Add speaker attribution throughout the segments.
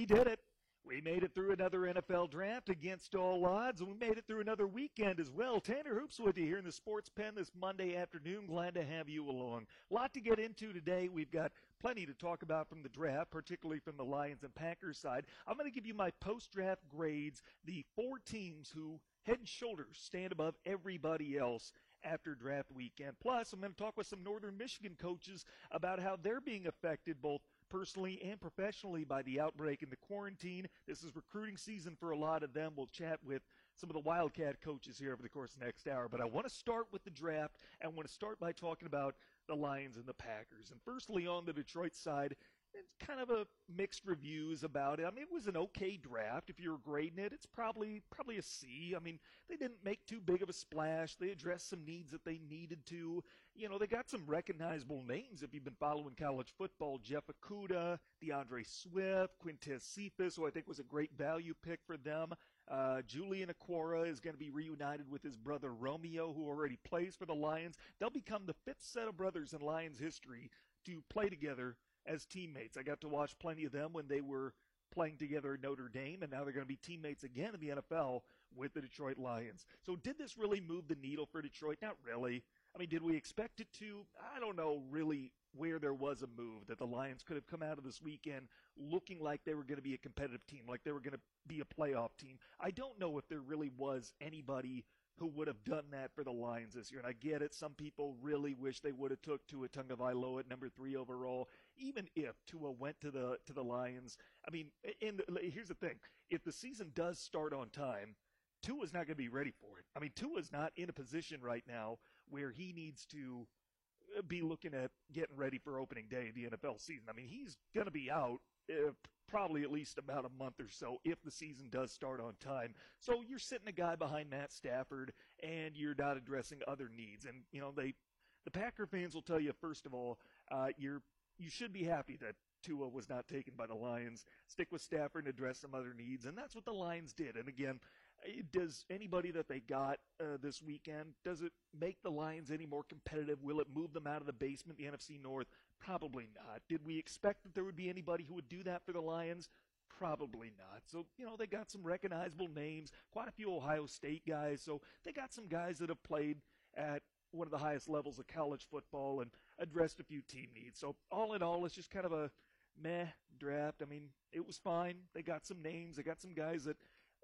Speaker 1: We did it. We made it through another NFL draft against all odds, and we made it through another weekend as well. Tanner Hoops with you here in the Sports Pen this Monday afternoon. Glad to have you along. A lot to get into today. We've got plenty to talk about from the draft, particularly from the Lions and Packers side. I'm going to give you my post draft grades, the four teams who head and shoulders stand above everybody else after draft weekend. Plus, I'm going to talk with some Northern Michigan coaches about how they're being affected both personally and professionally by the outbreak and the quarantine. This is recruiting season for a lot of them. We'll chat with some of the Wildcat coaches here over the course of the next hour. But I want to start with the draft. and I want to start by talking about the Lions and the Packers. And firstly, on the Detroit side, it's kind of a mixed reviews about it. I mean, it was an okay draft. If you were grading it, it's probably probably a C. I mean, they didn't make too big of a splash. They addressed some needs that they needed to. You know, they got some recognizable names if you've been following college football. Jeff Okudah, D'Andre Swift, Quintez Cephus, who I think was a great value pick for them. Uh, Julian Okwara is going to be reunited with his brother Romeo, who already plays for the Lions. They'll become the fifth set of brothers in Lions history to play together as teammates. I got to watch plenty of them when they were playing together at Notre Dame, and now they're going to be teammates again in the NFL with the Detroit Lions. So, did this really move the needle for Detroit? Not really. I mean, did we expect it to? I don't know really where there was a move that the Lions could have come out of this weekend looking like they were going to be a competitive team, like they were going to be a playoff team. I don't know if there really was anybody who would have done that for the Lions this year. And I get it. Some people really wish they would have took Tua Tagovailoa at number three overall. Even if Tua went to the to the Lions, I mean, and here's the thing: if the season does start on time, Tua's not going to be ready for it. I mean, Tua's not in a position right now where he needs to be looking at getting ready for opening day of the NFL season. I mean, he's going to be out uh, probably at least about a month or so if the season does start on time. So you're sitting a guy behind Matt Stafford and you're not addressing other needs. And, you know, they, the Packer fans will tell you, first of all, uh, you're, you should be happy that Tua was not taken by the Lions. Stick with Stafford and address some other needs. And that's what the Lions did. And again, does anybody that they got uh, this weekend does it make the Lions any more competitive? Will it move them out of the basement, the NFC North? Probably not. Did we expect that there would be anybody who would do that for the Lions? Probably not. So, you know, they got some recognizable names, quite a few Ohio State guys. So they got some guys that have played at one of the highest levels of college football and addressed a few team needs. So all in all, it's just kind of a meh draft. I mean, it was fine. They got some names. They got some guys that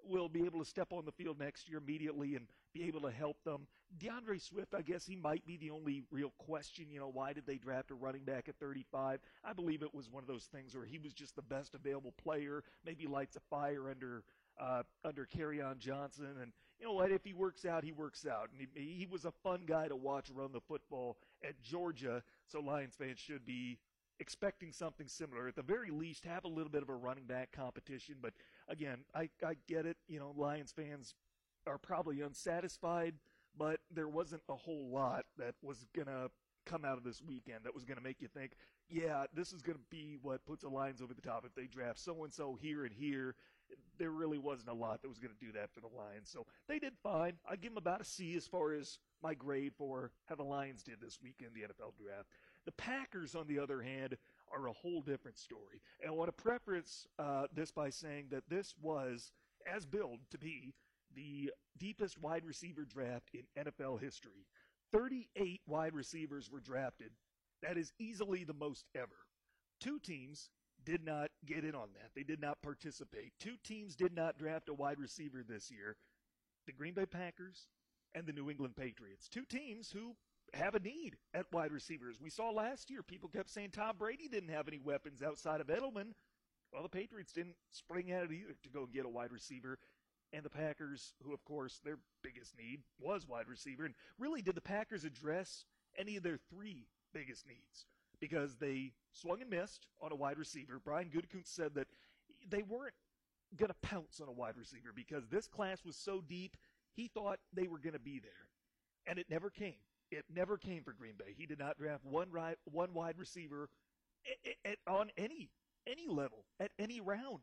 Speaker 1: will be able to step on the field next year immediately and be able to help them. D'Andre Swift, I guess he might be the only real question. You know, why did they draft a running back at 35? I believe it was one of those things where he was just the best available player, maybe lights a fire under uh, under on Johnson. And you know what? If he works out, he works out. And he, he was a fun guy to watch run the football at Georgia. So Lions fans should be expecting something similar. At the very least, have a little bit of a running back competition. But again, I, I get it. You know, Lions fans are probably unsatisfied, but there wasn't a whole lot that was going to come out of this weekend that was going to make you think, yeah, this is going to be what puts the Lions over the top. If they draft so and so here and here, there really wasn't a lot that was going to do that for the Lions. So they did fine. I give them about a C as far as my grade for how the Lions did this weekend in the NFL draft. The Packers, on the other hand, are a whole different story. And I want to preface uh, this by saying that this was, as billed to be, the deepest wide receiver draft in NFL history. 38 wide receivers were drafted. That is easily the most ever. Two teams did not get in on that. They did not participate. Two teams did not draft a wide receiver this year the Green Bay Packers and the New England Patriots. Two teams who have a need at wide receivers. We saw last year people kept saying Tom Brady didn't have any weapons outside of Edelman. Well, the Patriots didn't spring at it either to go get a wide receiver. And the Packers, who of course their biggest need was wide receiver, and really did the Packers address any of their three biggest needs? Because they swung and missed on a wide receiver. Brian Gutekunst said that they weren't going to pounce on a wide receiver because this class was so deep, he thought they were going to be there. And it never came. It never came for Green Bay. He did not draft one right, one wide receiver at, at, on any any level at any round.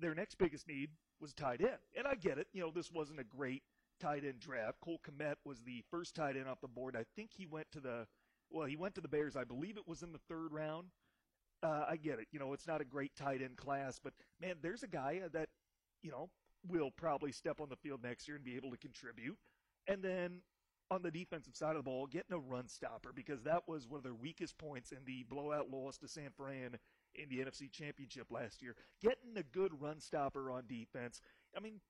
Speaker 1: Their next biggest need was tight end, and I get it. You know, this wasn't a great tight end draft. Cole Kmet was the first tight end off the board. I think he went to the well, he went to the Bears. I believe it was in the third round. uh, I get it. You know, it's not a great tight end class, but man, there's a guy that, you know, will probably step on the field next year and be able to contribute. And then on the defensive side of the ball, getting a run stopper because that was one of their weakest points in the blowout loss to San Fran in the NFC Championship last year. Getting a good run stopper on defense. I mean,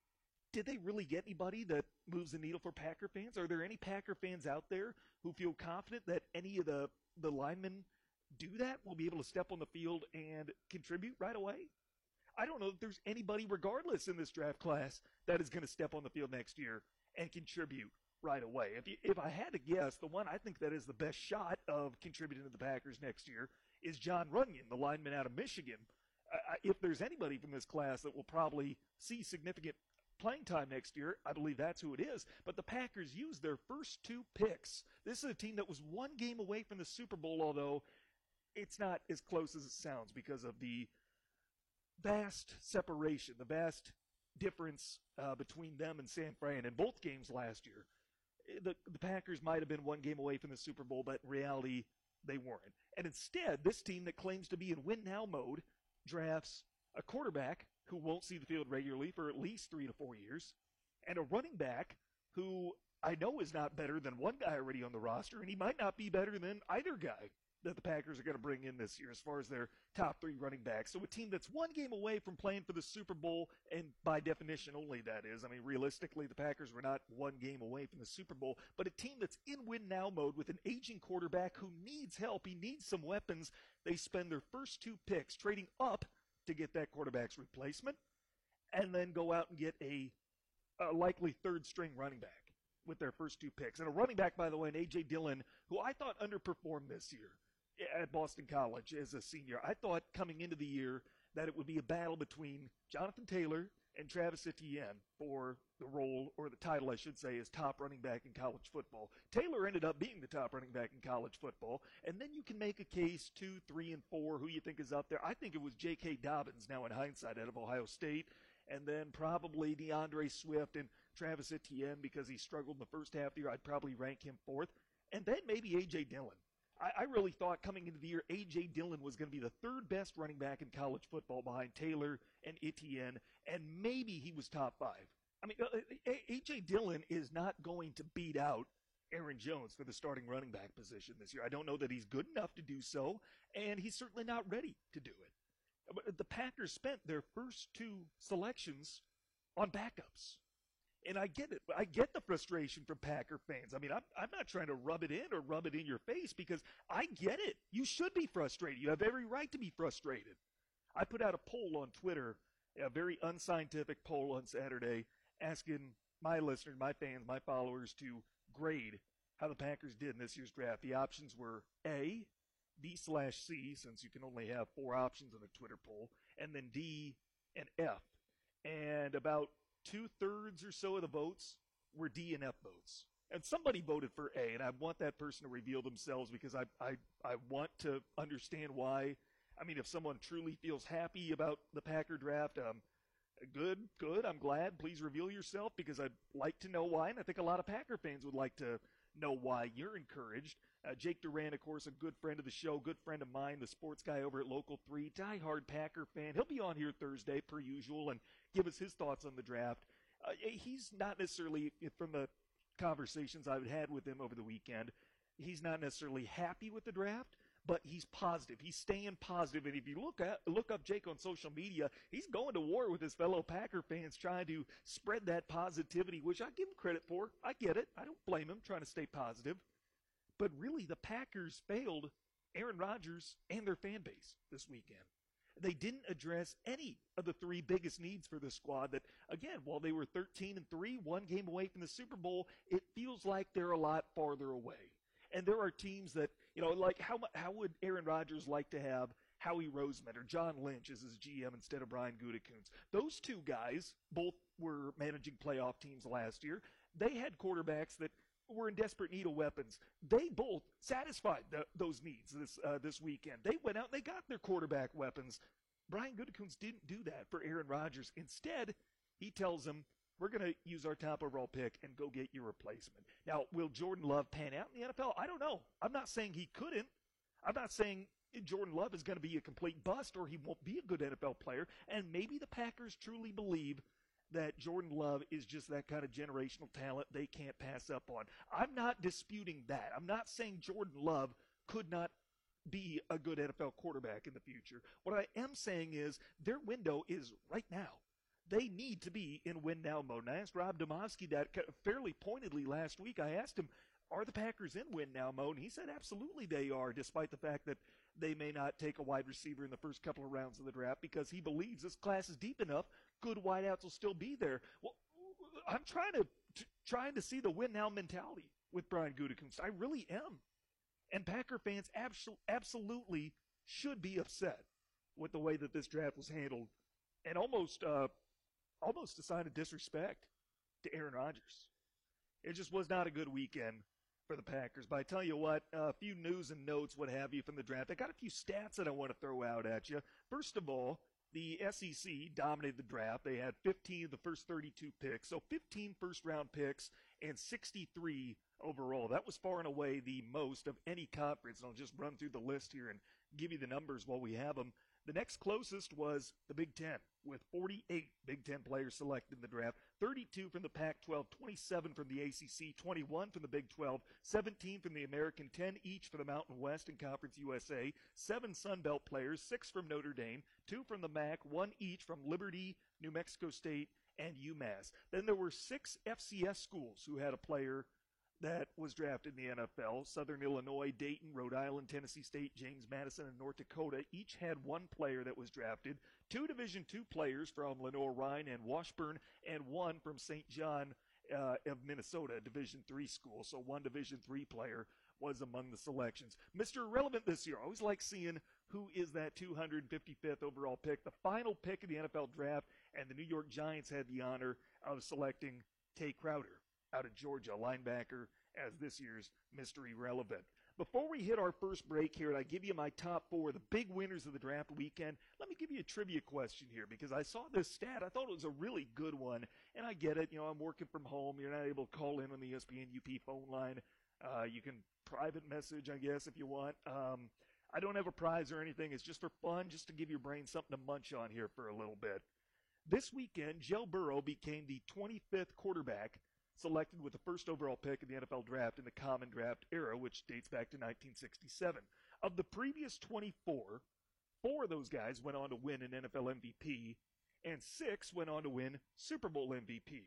Speaker 1: did they really get anybody that moves the needle for Packer fans? Are there any Packer fans out there who feel confident that any of the the linemen do that? Will be able to step on the field and contribute right away? I don't know if there's anybody, regardless, in this draft class that is going to step on the field next year and contribute right away. If, you, if I had to guess, the one I think that is the best shot of contributing to the Packers next year is John Runyan, the lineman out of Michigan. Uh, if there's anybody from this class that will probably see significant playing time next year, I believe that's who it is. But the Packers used their first two picks. This is a team that was one game away from the Super Bowl, although it's not as close as it sounds because of the vast separation, the vast difference uh, between them and San Fran in both games last year. The, the Packers might have been one game away from the Super Bowl, but in reality, they weren't. And instead, this team that claims to be in win now mode drafts a quarterback who won't see the field regularly for at least three to four years, and a running back who I know is not better than one guy already on the roster, and he might not be better than either guy that the Packers are going to bring in this year as far as their top three running backs. So a team that's one game away from playing for the Super Bowl, and by definition only that is. I mean, realistically, the Packers were not one game away from the Super Bowl, but a team that's in win now mode with an aging quarterback who needs help. He needs some weapons. They spend their first two picks trading up to get that quarterback's replacement, and then go out and get a, a likely third string running back with their first two picks. And a running back, by the way, an A.J. Dillon, who I thought underperformed this year at Boston College as a senior. I thought coming into the year that it would be a battle between Jonathan Taylor and Travis Etienne for the role, or the title, I should say, as top running back in college football. Taylor ended up being the top running back in college football, and then you can make a case two, three, and four, who you think is up there. I think it was J.K. Dobbins, now in hindsight, out of Ohio State, and then probably D'Andre Swift and Travis Etienne because he struggled in the first half of the year. I'd probably rank him fourth, and then maybe A.J. Dillon. I, I really thought coming into the year, A.J. Dillon was going to be the third best running back in college football behind Taylor and Etienne, and maybe he was top five. I mean, uh, uh, A.J. Dillon is not going to beat out Aaron Jones for the starting running back position this year. I don't know that he's good enough to do so, and he's certainly not ready to do it. The Packers spent their first two selections on backups. And I get it. I get the frustration from Packer fans. I mean, I'm, I'm not trying to rub it in or rub it in your face because I get it. You should be frustrated. You have every right to be frustrated. I put out a poll on Twitter, a very unscientific poll on Saturday, asking my listeners, my fans, my followers to grade how the Packers did in this year's draft. The options were A, B slash C, since you can only have four options in a Twitter poll, and then D and F. And about two thirds or so of the votes were D and F votes. And somebody voted for A, and I want that person to reveal themselves because I, I, I want to understand why. I mean, if someone truly feels happy about the Packer draft, um, good, good. I'm glad. Please reveal yourself because I'd like to know why, and I think a lot of Packer fans would like to know why you're encouraged. Uh, Jake Duran, of course, a good friend of the show, good friend of mine, the sports guy over at Local 3, diehard Packer fan. He'll be on here Thursday, per usual, and give us his thoughts on the draft. Uh, he's not necessarily, from the conversations I've had with him over the weekend, he's not necessarily happy with the draft, but he's positive. He's staying positive. And if you look at look up Jake on social media, he's going to war with his fellow Packer fans, trying to spread that positivity, which I give him credit for. I get it. I don't blame him trying to stay positive. But really, the Packers failed Aaron Rodgers and their fan base this weekend. They didn't address any of the three biggest needs for the squad. That again, while they were 13 and three, one game away from the Super Bowl, it feels like they're a lot farther away. And there are teams that you know, like how how would Aaron Rodgers like to have Howie Roseman or John Lynch as his GM instead of Brian Gutekunst? Those two guys both were managing playoff teams last year. They had quarterbacks that were in desperate need of weapons. They both satisfied the, those needs this uh, this weekend. They went out and they got their quarterback weapons. Brian Gutekunst didn't do that for Aaron Rodgers. Instead, he tells him, "We're going to use our top overall pick and go get your replacement." Now, will Jordan Love pan out in the NFL? I don't know. I'm not saying he couldn't. I'm not saying Jordan Love is going to be a complete bust or he won't be a good NFL player. And maybe the Packers truly believe that Jordan Love is just that kind of generational talent they can't pass up on. I'm not disputing that. I'm not saying Jordan Love could not be a good NFL quarterback in the future. What I am saying is their window is right now. They need to be in win now mode. And I asked Rob Demovsky that fairly pointedly last week. I asked him, are the Packers in win now mode? And he said absolutely they are, despite the fact that they may not take a wide receiver in the first couple of rounds of the draft because he believes this class is deep enough. Good wideouts will still be there. Well, I'm trying to, to trying to see the win now mentality with Brian Gutekunst. I really am. And Packer fans abso- absolutely should be upset with the way that this draft was handled, and almost uh, almost a sign of disrespect to Aaron Rodgers. It just was not a good weekend for the Packers. But I tell you what, a few news and notes, what have you, from the draft. I got a few stats that I want to throw out at you. First of all, the SEC dominated the draft. They had 15 of the first 32 picks, so 15 first round picks and 63 overall. That was far and away the most of any conference. And I'll just run through the list here and give you the numbers while we have them. The next closest was the Big Ten, with 48 Big Ten players selected in the draft 32 from the Pac 12, 27 from the ACC, 21 from the Big 12, 17 from the American, 10 each for the Mountain West and Conference USA, 7 Sun Belt players, 6 from Notre Dame, 2 from the MAC, 1 each from Liberty, New Mexico State, and UMass. Then there were 6 FCS schools who had a player that was drafted in the NFL. Southern Illinois, Dayton, Rhode Island, Tennessee State, James Madison, and North Dakota each had one player that was drafted. Two Division two players from Lenoir-Rhyne and Washburn, and one from St. John uh, of Minnesota, Division three school. So one Division three player was among the selections. Mr. Irrelevant this year. I always like seeing who is that 255th overall pick, the final pick of the NFL draft, and the New York Giants had the honor of selecting Tae Crowder out of Georgia, linebacker, as this year's Mr. Irrelevant. Before we hit our first break here, and I give you my top four, the big winners of the draft weekend, let me give you a trivia question here because I saw this stat. I thought it was a really good one, and I get it. You know, I'm working from home. You're not able to call in on the ESPN UP phone line. Uh, you can private message, I guess, if you want. Um, I don't have a prize or anything. It's just for fun, just to give your brain something to munch on here for a little bit. This weekend, Joe Burrow became the 25th quarterback selected with the first overall pick in the NFL draft in the common draft era, which dates back to 1967. Of the previous 24, four of those guys went on to win an NFL MVP, and six went on to win Super Bowl MVP.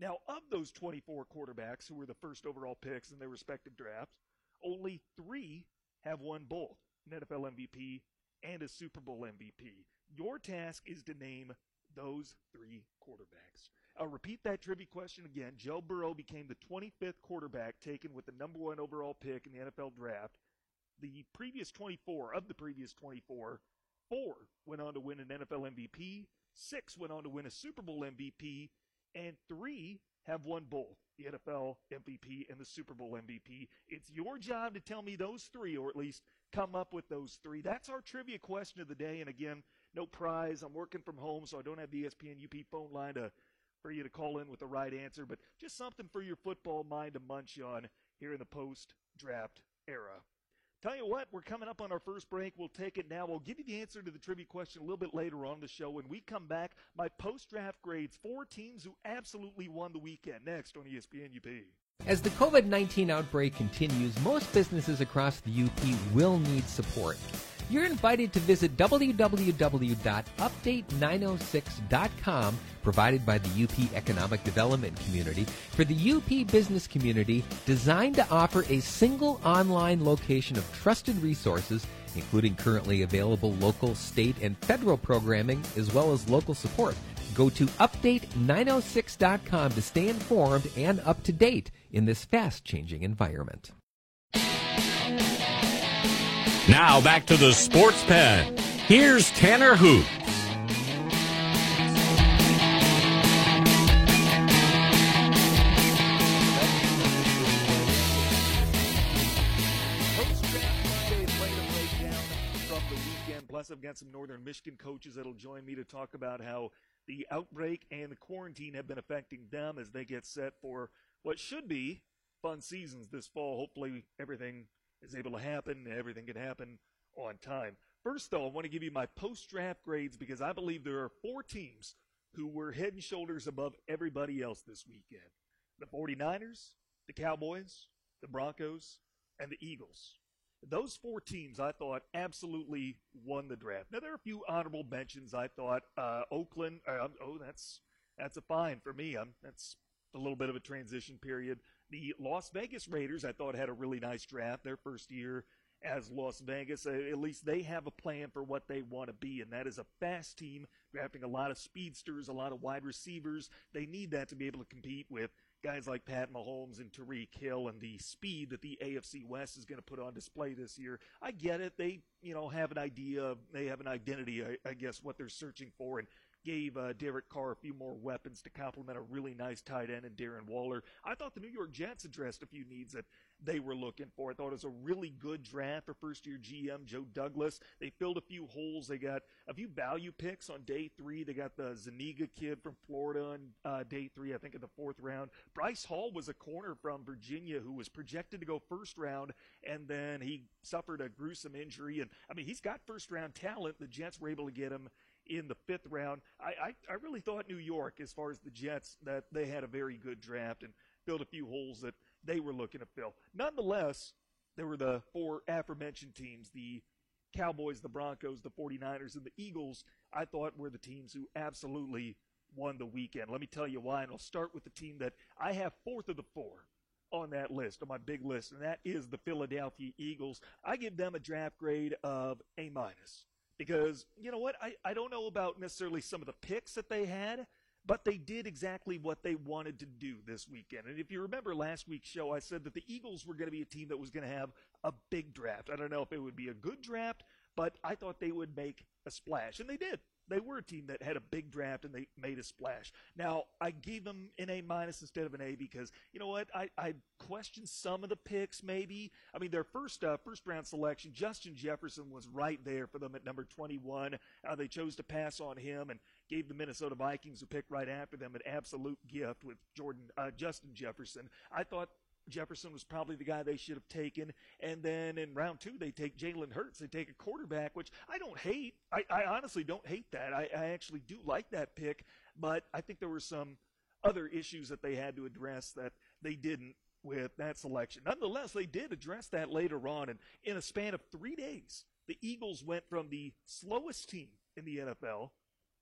Speaker 1: Now, of those 24 quarterbacks who were the first overall picks in their respective drafts, only three have won both an NFL MVP and a Super Bowl MVP. Your task is to name those three quarterbacks. I'll repeat that trivia question again. Joe Burrow became the 25th quarterback taken with the number one overall pick in the NFL draft. The previous 24, of the previous 24, four went on to win an NFL MVP, six went on to win a Super Bowl MVP, and three have won both the NFL MVP and the Super Bowl MVP. It's your job to tell me those three, or at least come up with those three. That's our trivia question of the day. And again, no prize. I'm working from home, so I don't have the ESPN UP phone line to for you to call in with the right answer, but just something for your football mind to munch on here in the post draft era. Tell you what, we're coming up on our first break. We'll take it now. We'll give you the answer to the trivia question a little bit later on the show. When we come back, my post draft grades, four teams who absolutely won the weekend. Next on ESPN UP.
Speaker 2: As the COVID 19 outbreak continues, most businesses across the UP will need support you're invited to visit www.update906.com, provided by the UP Economic Development Community, for the UP business community, designed to offer a single online location of trusted resources, including currently available local, state, and federal programming, as well as local support. Go to update906.com to stay informed and up to date in this fast changing environment.
Speaker 3: Now back to the sports pen. Here's Tanner Hoot.
Speaker 1: Plus, I've got some Northern Michigan coaches that'll join me to talk about how the outbreak and the quarantine have been affecting them as they get set for what should be fun seasons this fall. Hopefully, everything is able to happen. Everything can happen on time. First, though, I want to give you my post draft grades because I believe there are four teams who were head and shoulders above everybody else this weekend the 49ers, the Cowboys, the Broncos, and the Eagles. Those four teams I thought absolutely won the draft. Now there are a few honorable mentions. I thought uh, Oakland. Uh, oh, that's that's a fine for me. I'm, that's a little bit of a transition period. The Las Vegas Raiders I thought had a really nice draft their first year as Las Vegas. Uh, at least they have a plan for what they want to be, and that is a fast team, drafting a lot of speedsters, a lot of wide receivers. They need that to be able to compete with guys like Pat Mahomes and Tyreek Hill and the speed that the AFC West is going to put on display this year. I get it. They, you know, have an idea, they have an identity, I, I guess, what they're searching for, and gave uh, Derek Carr a few more weapons to complement a really nice tight end in Darren Waller. I thought the New York Jets addressed a few needs that they were looking for. I thought it was a really good draft for first year GM Joe Douglas. They filled a few holes. They got a few value picks on day three. They got the Zuniga kid from Florida on uh, day three, I think in the fourth round. Bryce Hall was a corner from Virginia who was projected to go first round, and then he suffered a gruesome injury. And I mean, he's got first round talent. The Jets were able to get him in the fifth round. I, I, I really thought New York, as far as the Jets, that they had a very good draft and filled a few holes that they were looking to fill. Nonetheless, there were the four aforementioned teams the Cowboys, the Broncos, the 49ers, and the Eagles, I thought were the teams who absolutely won the weekend. Let me tell you why, and I'll start with the team that I have fourth of the four on that list, on my big list, and that is the Philadelphia Eagles. I give them a draft grade of A minus because you know what? I, I don't know about necessarily some of the picks that they had, but they did exactly what they wanted to do this weekend. And if you remember last week's show, I said that the Eagles were going to be a team that was going to have a big draft. I don't know if it would be a good draft, but I thought they would make a splash, and they did they were a team that had a big draft and they made a splash. Now I gave them an A minus instead of an A because you know what I I questioned some of the picks maybe. I mean their first uh, first round selection Justin Jefferson was right there for them at number 21. Uh, they chose to pass on him and gave the Minnesota Vikings who picked right after them an absolute gift with Jordan uh, Justin Jefferson. I thought Jefferson was probably the guy they should have taken. And then in round two, they take Jalen Hurts. They take a quarterback, which I don't hate. I, I honestly don't hate that. I, I actually do like that pick, but I think there were some other issues that they had to address that they didn't with that selection. Nonetheless, they did address that later on. And in a span of three days, the Eagles went from the slowest team in the NFL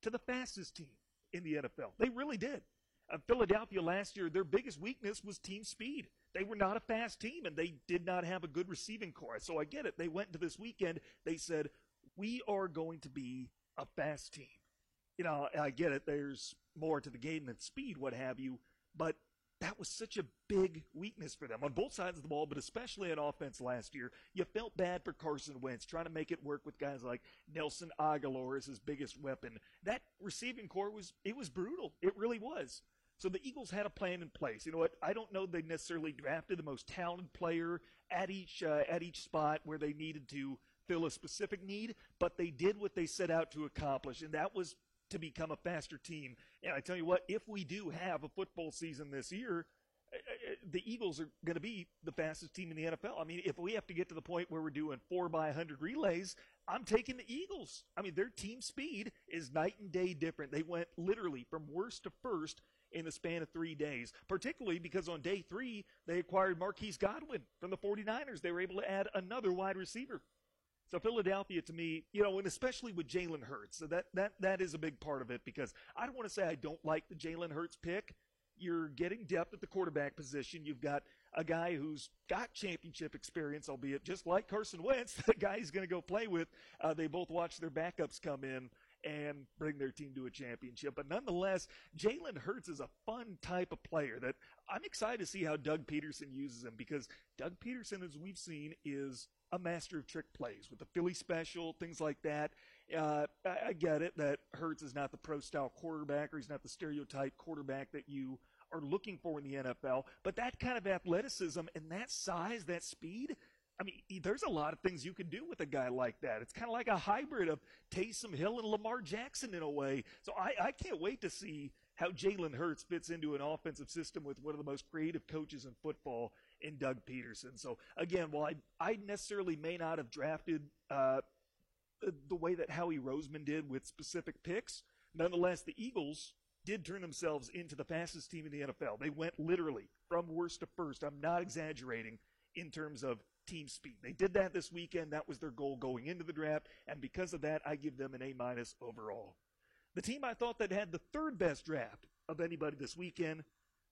Speaker 1: to the fastest team in the NFL. They really did. Uh, Philadelphia last year, their biggest weakness was team speed. They were not a fast team and they did not have a good receiving corps. So I get it. They went into this weekend, they said, we are going to be a fast team. You know, I get it. There's more to the game than speed, what have you. But that was such a big weakness for them on both sides of the ball, but especially on offense last year. You felt bad for Carson Wentz trying to make it work with guys like Nelson Agholor as his biggest weapon. That receiving corps was it was brutal. It really was. So the Eagles had a plan in place. You know what? I don't know they necessarily drafted the most talented player at each uh, at each spot where they needed to fill a specific need, but they did what they set out to accomplish, and that was to become a faster team. And I tell you what, if we do have a football season this year, uh, uh, the Eagles are going to be the fastest team in the NFL. I mean, if we have to get to the point where we're doing four by 100 relays, I'm taking the Eagles. I mean, their team speed is night and day different. They went literally from worst to first in the span of three days, particularly because on day three, they acquired Marquise Goodwin from the 49ers. They were able to add another wide receiver. So Philadelphia, to me, you know, and especially with Jalen Hurts, so that that that is a big part of it because I don't want to say I don't like the Jalen Hurts pick. You're getting depth at the quarterback position. You've got a guy who's got championship experience, albeit just like Carson Wentz, the guy he's going to go play with. Uh, they both watch their backups come in and bring their team to a championship. But nonetheless, Jalen Hurts is a fun type of player that I'm excited to see how Doug Pederson uses him because Doug Pederson, as we've seen, is a master of trick plays with the Philly special, things like that. Uh, I, I get it that Hurts is not the pro style quarterback or he's not the stereotype quarterback that you are looking for in the NFL, but that kind of athleticism and that size, that speed, I mean, there's a lot of things you can do with a guy like that. It's kind of like a hybrid of Taysom Hill and Lamar Jackson in a way. So I, I can't wait to see how Jalen Hurts fits into an offensive system with one of the most creative coaches in football in Doug Pederson. So again, while I, I necessarily may not have drafted uh, the, the way that Howie Roseman did with specific picks. Nonetheless, the Eagles did turn themselves into the fastest team in the NFL. They went literally from worst to first. I'm not exaggerating in terms of team speed. They did that this weekend. That was their goal going into the draft, and because of that, I give them an A minus overall. The team I thought that had the third best draft of anybody this weekend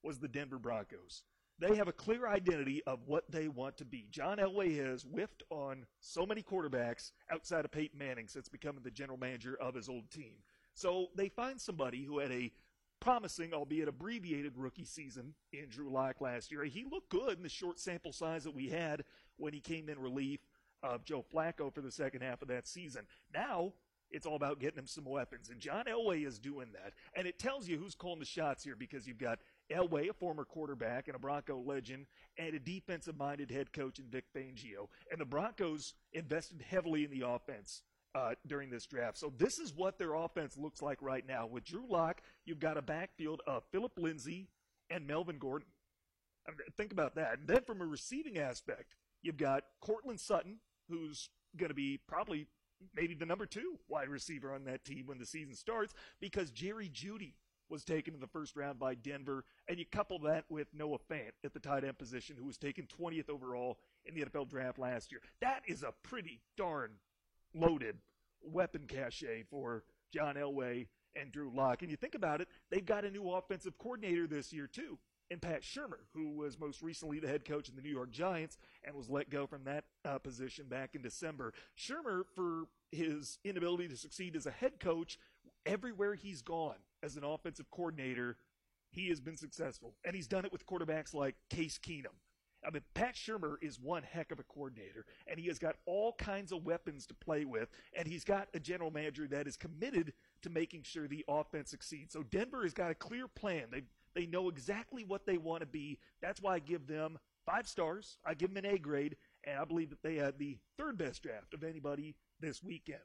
Speaker 1: was the Denver Broncos. They have a clear identity of what they want to be. John Elway has whiffed on so many quarterbacks outside of Peyton Manning since becoming the general manager of his old team. So they find somebody who had a promising, albeit abbreviated, rookie season in Drew Lock last year. He looked good in the short sample size that we had when he came in relief of Joe Flacco for the second half of that season. Now it's all about getting him some weapons, and John Elway is doing that. And it tells you who's calling the shots here because you've got Elway, a former quarterback and a Bronco legend, and a defensive-minded head coach in Vic Fangio. And the Broncos invested heavily in the offense uh, during this draft. So this is what their offense looks like right now. With Drew Lock, you've got a backfield of Philip Lindsay and Melvin Gordon. I mean, think about that. And then from a receiving aspect, you've got Courtland Sutton, who's going to be probably maybe the number two wide receiver on that team when the season starts because Jerry Jeudy was taken in the first round by Denver, and you couple that with Noah Fant at the tight end position, who was taken 20th overall in the NFL draft last year. That is a pretty darn loaded weapon cache for John Elway and Drew Lock. And you think about it, they've got a new offensive coordinator this year, too, in Pat Shurmur, who was most recently the head coach in the New York Giants and was let go from that uh, position back in December. Shurmur, for his inability to succeed as a head coach, everywhere he's gone as an offensive coordinator, he has been successful. And he's done it with quarterbacks like Case Keenum I mean, Pat Shurmur is one heck of a coordinator, and he has got all kinds of weapons to play with, and he's got a general manager that is committed to making sure the offense succeeds. So Denver has got a clear plan. They they know exactly what they want to be. That's why I give them five stars. I give them an A grade, and I believe that they had the third best draft of anybody this weekend.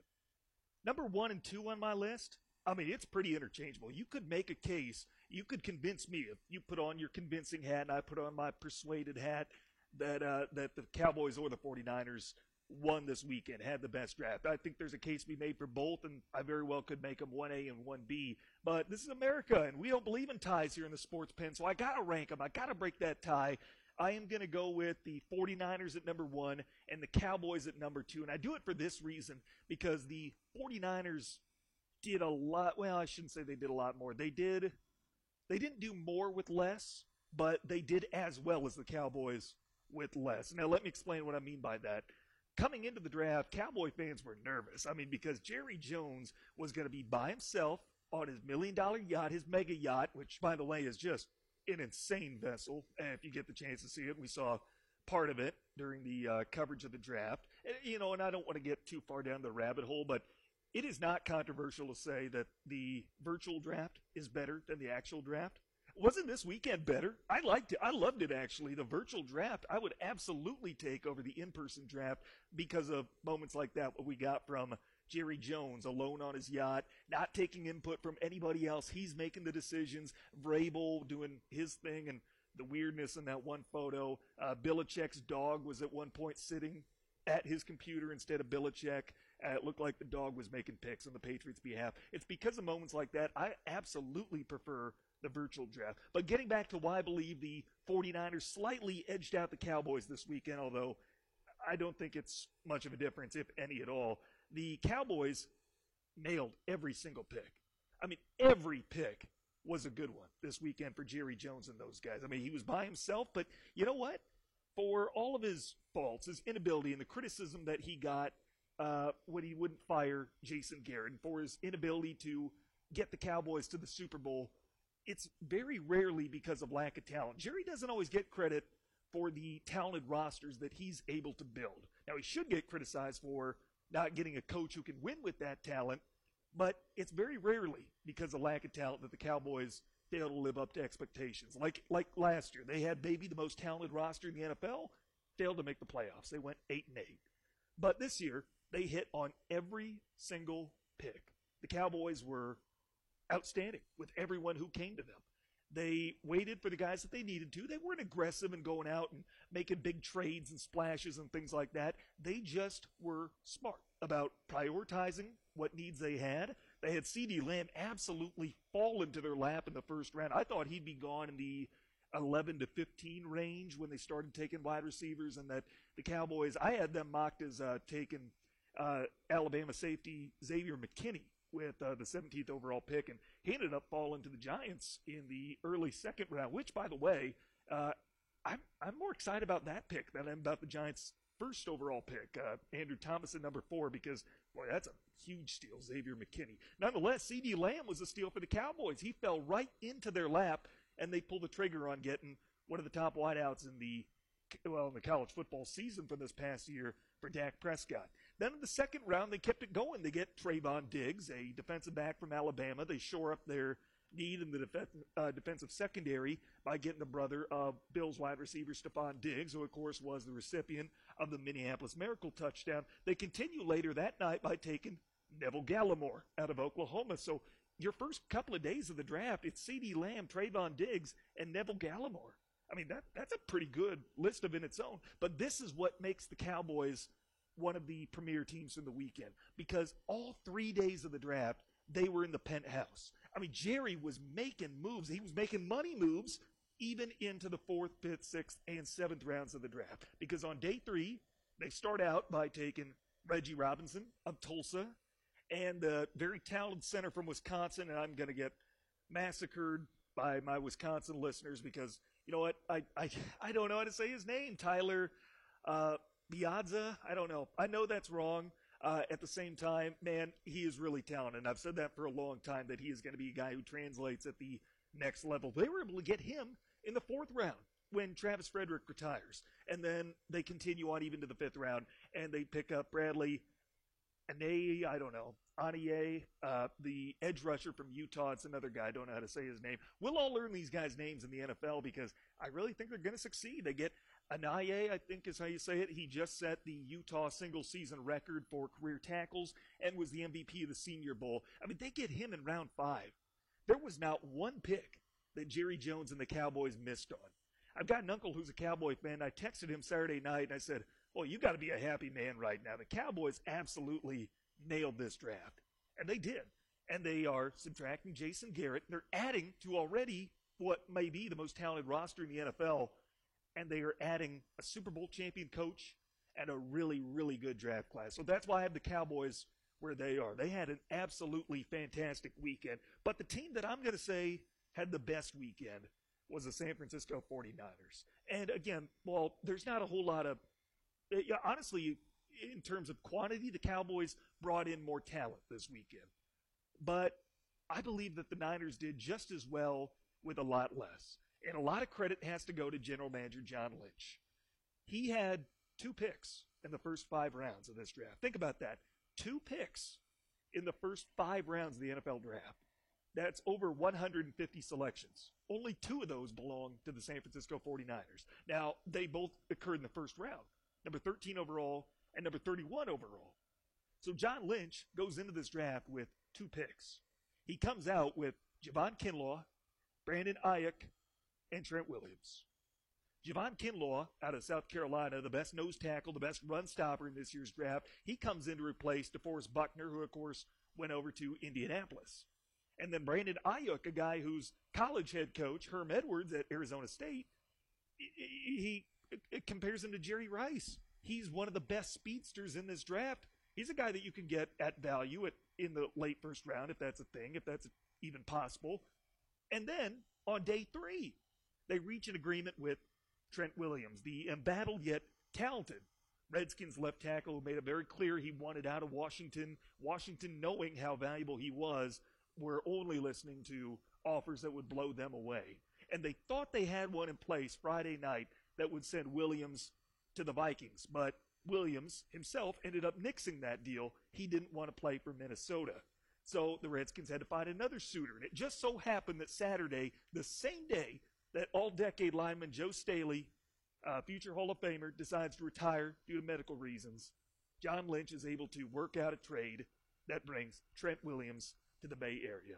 Speaker 1: Number one and two on my list. I mean, it's pretty interchangeable. You could make a case you could convince me if you put on your convincing hat and I put on my persuaded hat that uh, that the Cowboys or the 49ers won this weekend, had the best draft. I think there's a case to be made for both, and I very well could make them 1A and 1B. But this is America, and we don't believe in ties here in the sports pen, so I got to rank them. I got to break that tie. I am going to go with the 49ers at number one and the Cowboys at number two. And I do it for this reason because the 49ers did a lot. Well, I shouldn't say they did a lot more. They did they didn't do more with less, but they did as well as the Cowboys with less. Now, let me explain what I mean by that. Coming into the draft, Cowboy fans were nervous. I mean, because Jerry Jones was going to be by himself on his million dollar yacht, his mega yacht, which, by the way, is just an insane vessel. And if you get the chance to see it, we saw part of it during the uh, coverage of the draft. And, you know, and I don't want to get too far down the rabbit hole, but it is not controversial to say that the virtual draft is better than the actual draft. Wasn't this weekend better? I liked it. I loved it actually. The virtual draft, I would absolutely take over the in-person draft because of moments like that what we got from Jerry Jones alone on his yacht, not taking input from anybody else. He's making the decisions. Vrabel doing his thing and the weirdness in that one photo. Uh, Belichick's dog was at one point sitting at his computer instead of Belichick. Uh, it looked like the dog was making picks on the Patriots' behalf. It's because of moments like that I absolutely prefer the virtual draft. But getting back to why I believe the 49ers slightly edged out the Cowboys this weekend, although I don't think it's much of a difference, if any at all. The Cowboys nailed every single pick. I mean, every pick was a good one this weekend for Jerry Jones and those guys. I mean, he was by himself, but you know what? For all of his faults, his inability, and the criticism that he got uh, when he wouldn't fire Jason Garrett for his inability to get the Cowboys to the Super Bowl. It's very rarely because of lack of talent. Jerry doesn't always get credit for the talented rosters that he's able to build. Now, he should get criticized for not getting a coach who can win with that talent, but it's very rarely because of lack of talent that the Cowboys fail to live up to expectations. Like like last year, they had maybe the most talented roster in the NFL, failed to make the playoffs. They went eight and eight. But this year, they hit on every single pick. The Cowboys were outstanding with everyone who came to them. They waited for the guys that they needed to. They weren't aggressive and going out and making big trades and splashes and things like that. They just were smart about prioritizing what needs they had. They had CeeDee Lamb absolutely fall into their lap in the first round. I thought he'd be gone in the 11 to 15 range when they started taking wide receivers, and that the Cowboys, I had them mocked as uh, taking uh, Alabama safety Xavier McKinney with uh, the 17th overall pick, and he ended up falling to the Giants in the early second round. Which, by the way, uh, I'm I'm more excited about that pick than I'm about the Giants' first overall pick, uh, Andrew Thomas at number four, because boy, that's a huge steal, Xavier McKinney. Nonetheless, CeeDee Lamb was a steal for the Cowboys. He fell right into their lap, and they pulled the trigger on getting one of the top wideouts in the well in the college football season for this past year for Dak Prescott. Then in the second round, they kept it going. They get Trevon Diggs, a defensive back from Alabama. They shore up their need in the def- uh, defensive secondary by getting the brother of Bills wide receiver Stefon Diggs, who of course was the recipient of the Minneapolis Miracle touchdown. They continue later that night by taking Neville Gallimore out of Oklahoma. So your first couple of days of the draft, it's CeeDee Lamb, Trevon Diggs, and Neville Gallimore. I mean, that, that's a pretty good list of in its own. But this is what makes the Cowboys one of the premier teams in the weekend because all three days of the draft, they were in the penthouse. I mean, Jerry was making moves. He was making money moves even into the fourth, fifth, sixth, and seventh rounds of the draft. Because on day three, they start out by taking Reggie Robinson of Tulsa and the very talented center from Wisconsin. And I'm going to get massacred by my Wisconsin listeners because you know what? I I, I don't know how to say his name. Tyler uh, Biadasz. I don't know. I know that's wrong. Uh, at the same time, man, he is really talented. I've said that for a long time that he is going to be a guy who translates at the next level. They were able to get him in the fourth round when Travis Frederick retires. And then they continue on even to the fifth round and they pick up Bradlee Anae, I don't know, Anae, uh, the edge rusher from Utah. It's another guy. I don't know how to say his name. We'll all learn these guys' names in the NFL because I really think they're going to succeed. They get Anaye, I think is how you say it. He just set the Utah single season record for career tackles and was the MVP of the Senior Bowl. I mean, they get him in round five. There was not one pick that Jerry Jones and the Cowboys missed on. I've got an uncle who's a Cowboy fan. I texted him Saturday night and I said, Well, you got to be a happy man right now. The Cowboys absolutely nailed this draft. And they did. And they are subtracting Jason Garrett. They're adding to already what may be the most talented roster in the NFL and they are adding a Super Bowl champion coach and a really, really good draft class. So that's why I have the Cowboys where they are. They had an absolutely fantastic weekend. But the team that I'm going to say had the best weekend was the San Francisco 49ers. And again, well, there's not a whole lot of, eh, honestly, in terms of quantity, the Cowboys brought in more talent this weekend. But I believe that the Niners did just as well with a lot less. And a lot of credit has to go to general manager John Lynch. He had two picks in the first five rounds of this draft. Think about that. Two picks in the first five rounds of the NFL draft. That's over 150 selections. Only two of those belong to the San Francisco 49ers. Now, they both occurred in the first round number 13 overall and number 31 overall. So John Lynch goes into this draft with two picks. He comes out with Javon Kinlaw, Brandon Aiyuk, and Trent Williams. Javon Kinlaw out of South Carolina, the best nose tackle, the best run stopper in this year's draft, he comes in to replace DeForest Buckner, who of course went over to Indianapolis. And then Brandon Aiyuk, a guy whose college head coach, Herm Edwards at Arizona State, he, he compares him to Jerry Rice. He's one of the best speedsters in this draft. He's a guy that you can get at value at, in the late first round, if that's a thing, if that's even possible. And then on day three, they reach an agreement with Trent Williams, the embattled yet talented Redskins left tackle who made it very clear he wanted out of Washington. Washington, knowing how valuable he was, were only listening to offers that would blow them away. And they thought they had one in place Friday night that would send Williams to the Vikings. But Williams himself ended up nixing that deal. He didn't want to play for Minnesota. So the Redskins had to find another suitor. And it just so happened that Saturday, the same day that all decade lineman Joe Staley, uh, future Hall of Famer, decides to retire due to medical reasons. John Lynch is able to work out a trade that brings Trent Williams to the Bay Area.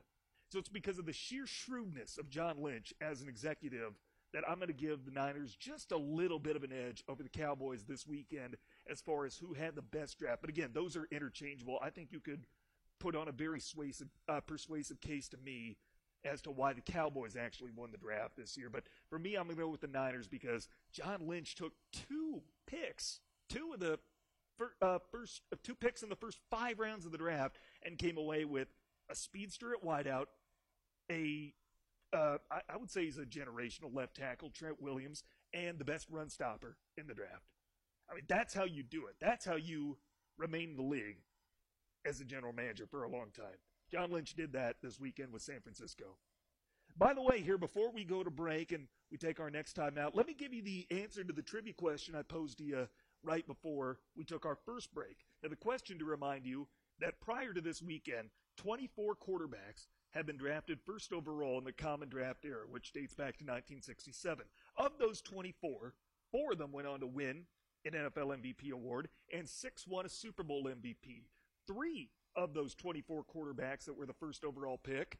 Speaker 1: So it's because of the sheer shrewdness of John Lynch as an executive that I'm going to give the Niners just a little bit of an edge over the Cowboys this weekend as far as who had the best draft. But again, those are interchangeable. I think you could put on a very persuasive, uh, persuasive case to me as to why the Cowboys actually won the draft this year. But for me, I'm going to go with the Niners because John Lynch took two picks, two of the uh, first uh, two picks in the first five rounds of the draft, and came away with a speedster at wideout, a uh, I, I would say he's a generational left tackle, Trent Williams, and the best run stopper in the draft. I mean, that's how you do it. That's how you remain in the league as a general manager for a long time. John Lynch did that this weekend with San Francisco. By the way, here, before we go to break and we take our next time out, let me give you the answer to the trivia question I posed to you right before we took our first break. Now, the question to remind you that prior to this weekend, 24 quarterbacks have been drafted first overall in the common draft era, which dates back to 1967. Of those 24, four of them went on to win an NFL MVP award, and six won a Super Bowl MVP. Three of those 24 quarterbacks that were the first overall pick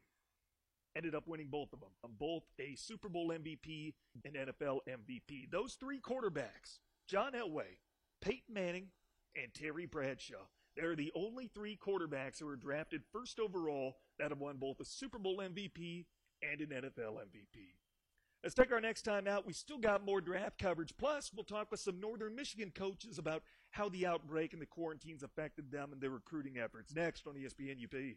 Speaker 1: ended up winning both of them, both a Super Bowl MVP and NFL MVP. Those three quarterbacks, John Elway, Peyton Manning, and Terry Bradshaw, they're the only three quarterbacks who were drafted first overall that have won both a Super Bowl MVP and an NFL MVP. Let's take our next time out. We still got more draft coverage. Plus, we'll talk with some Northern Michigan coaches about how the outbreak and the quarantines affected them and their recruiting efforts. Next on ESPN UP.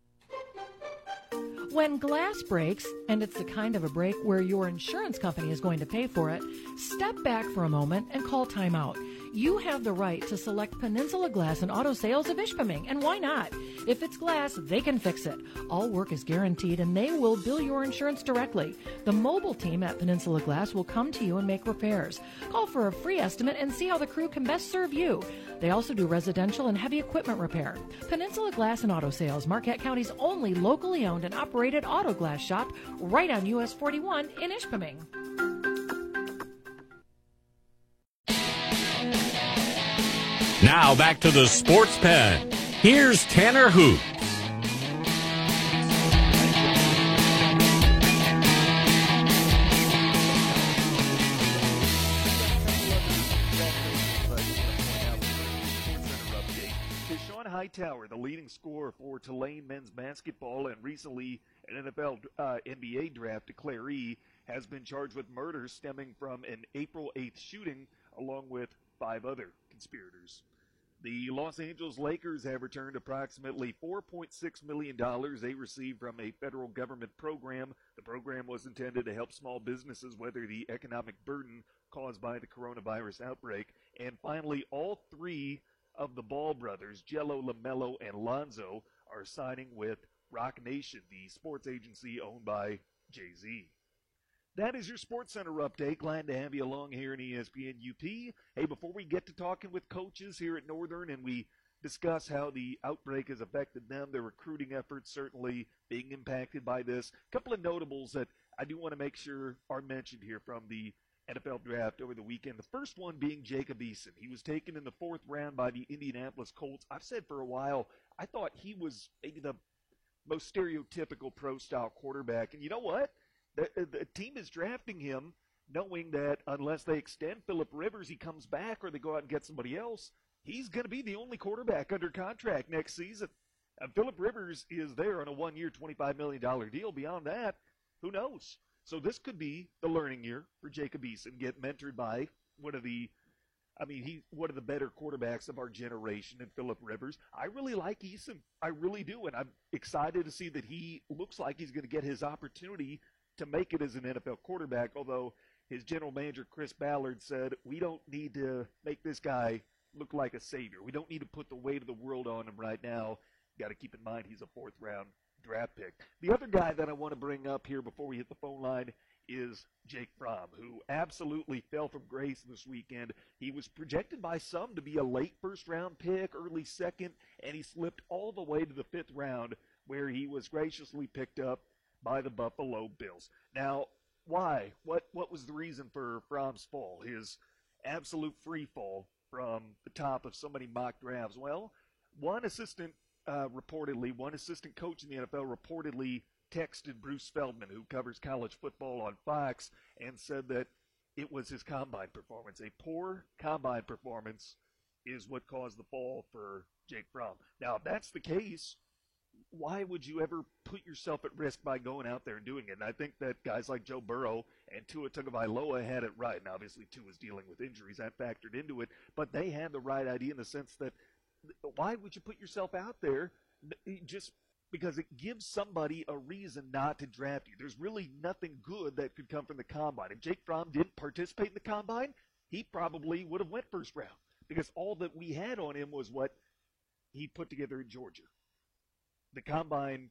Speaker 4: When glass breaks, and it's the kind of a break where your insurance company is going to pay for it, step back for a moment and call timeout you have the right to select Peninsula Glass and Auto Sales of Ishpeming, and why not? If it's glass, they can fix it. All work is guaranteed, and they will bill your insurance directly. The mobile team at Peninsula Glass will come to you and make repairs. Call for a free estimate and see how the crew can best serve you. They also do residential and heavy equipment repair. Peninsula Glass and Auto Sales, Marquette County's only locally owned and operated auto glass shop, right on US 41 in Ishpeming.
Speaker 3: Now back to the sports pen. Here's Tanner Hoot.
Speaker 1: Hightower, the leading scorer for Tulane men's basketball and recently an NFL uh, NBA draft declaree, has been charged with murder stemming from an April 8th shooting along with five other conspirators. The Los Angeles Lakers have returned approximately $4.6 million they received from a federal government program. The program was intended to help small businesses weather the economic burden caused by the coronavirus outbreak. And finally, all three of the Ball brothers, Gelo, LaMelo, and Lonzo, are signing with Roc Nation, the sports agency owned by Jay Z. That is your Sports Center update. Glad to have you along here in ESPN UP. Hey, before we get to talking with coaches here at Northern and we discuss how the outbreak has affected them, their recruiting efforts certainly being impacted by this. A couple of notables that I do want to make sure are mentioned here from the NFL draft over the weekend. The first one being Jacob Eason. He was taken in the fourth round by the Indianapolis Colts. I've said for a while, I thought he was maybe the most stereotypical pro style quarterback. And you know what? The, uh, the team is drafting him knowing that unless they extend Philip Rivers, he comes back or they go out and get somebody else. He's going to be the only quarterback under contract next season. And Philip Rivers is there on a one-year, $25 million deal. Beyond that, who knows? So this could be the learning year for Jacob Eason, get mentored by one of the, I mean, he one of the better quarterbacks of our generation in Philip Rivers. I really like Eason. I really do, and I'm excited to see that he looks like he's going to get his opportunity to make it as an NFL quarterback, although his general manager, Chris Ballard, said, We don't need to make this guy look like a savior. We don't need to put the weight of the world on him right now. Got to keep in mind he's a fourth round draft pick. The other guy that I want to bring up here before we hit the phone line is Jake Fromm, who absolutely fell from grace this weekend. He was projected by some to be a late first round pick, early second, and he slipped all the way to the fifth round, where he was graciously picked up by the Buffalo Bills. Now, why? What what was the reason for Fromm's fall? His absolute free fall from the top of so many mock drafts. Well, one assistant uh, reportedly, one assistant coach in the NFL reportedly texted Bruce Feldman, who covers college football on Fox, and said that it was his combine performance. A poor combine performance is what caused the fall for Jake Fromm. Now, if that's the case, why would you ever put yourself at risk by going out there and doing it? And I think that guys like Joe Burrow and Tua Tagovailoa had it right. And obviously, Tua was dealing with injuries that factored into it, but they had the right idea in the sense that why would you put yourself out there just because it gives somebody a reason not to draft you? There's really nothing good that could come from the combine. If Jake Fromm didn't participate in the combine, he probably would have went first round because all that we had on him was what he put together in Georgia the combine,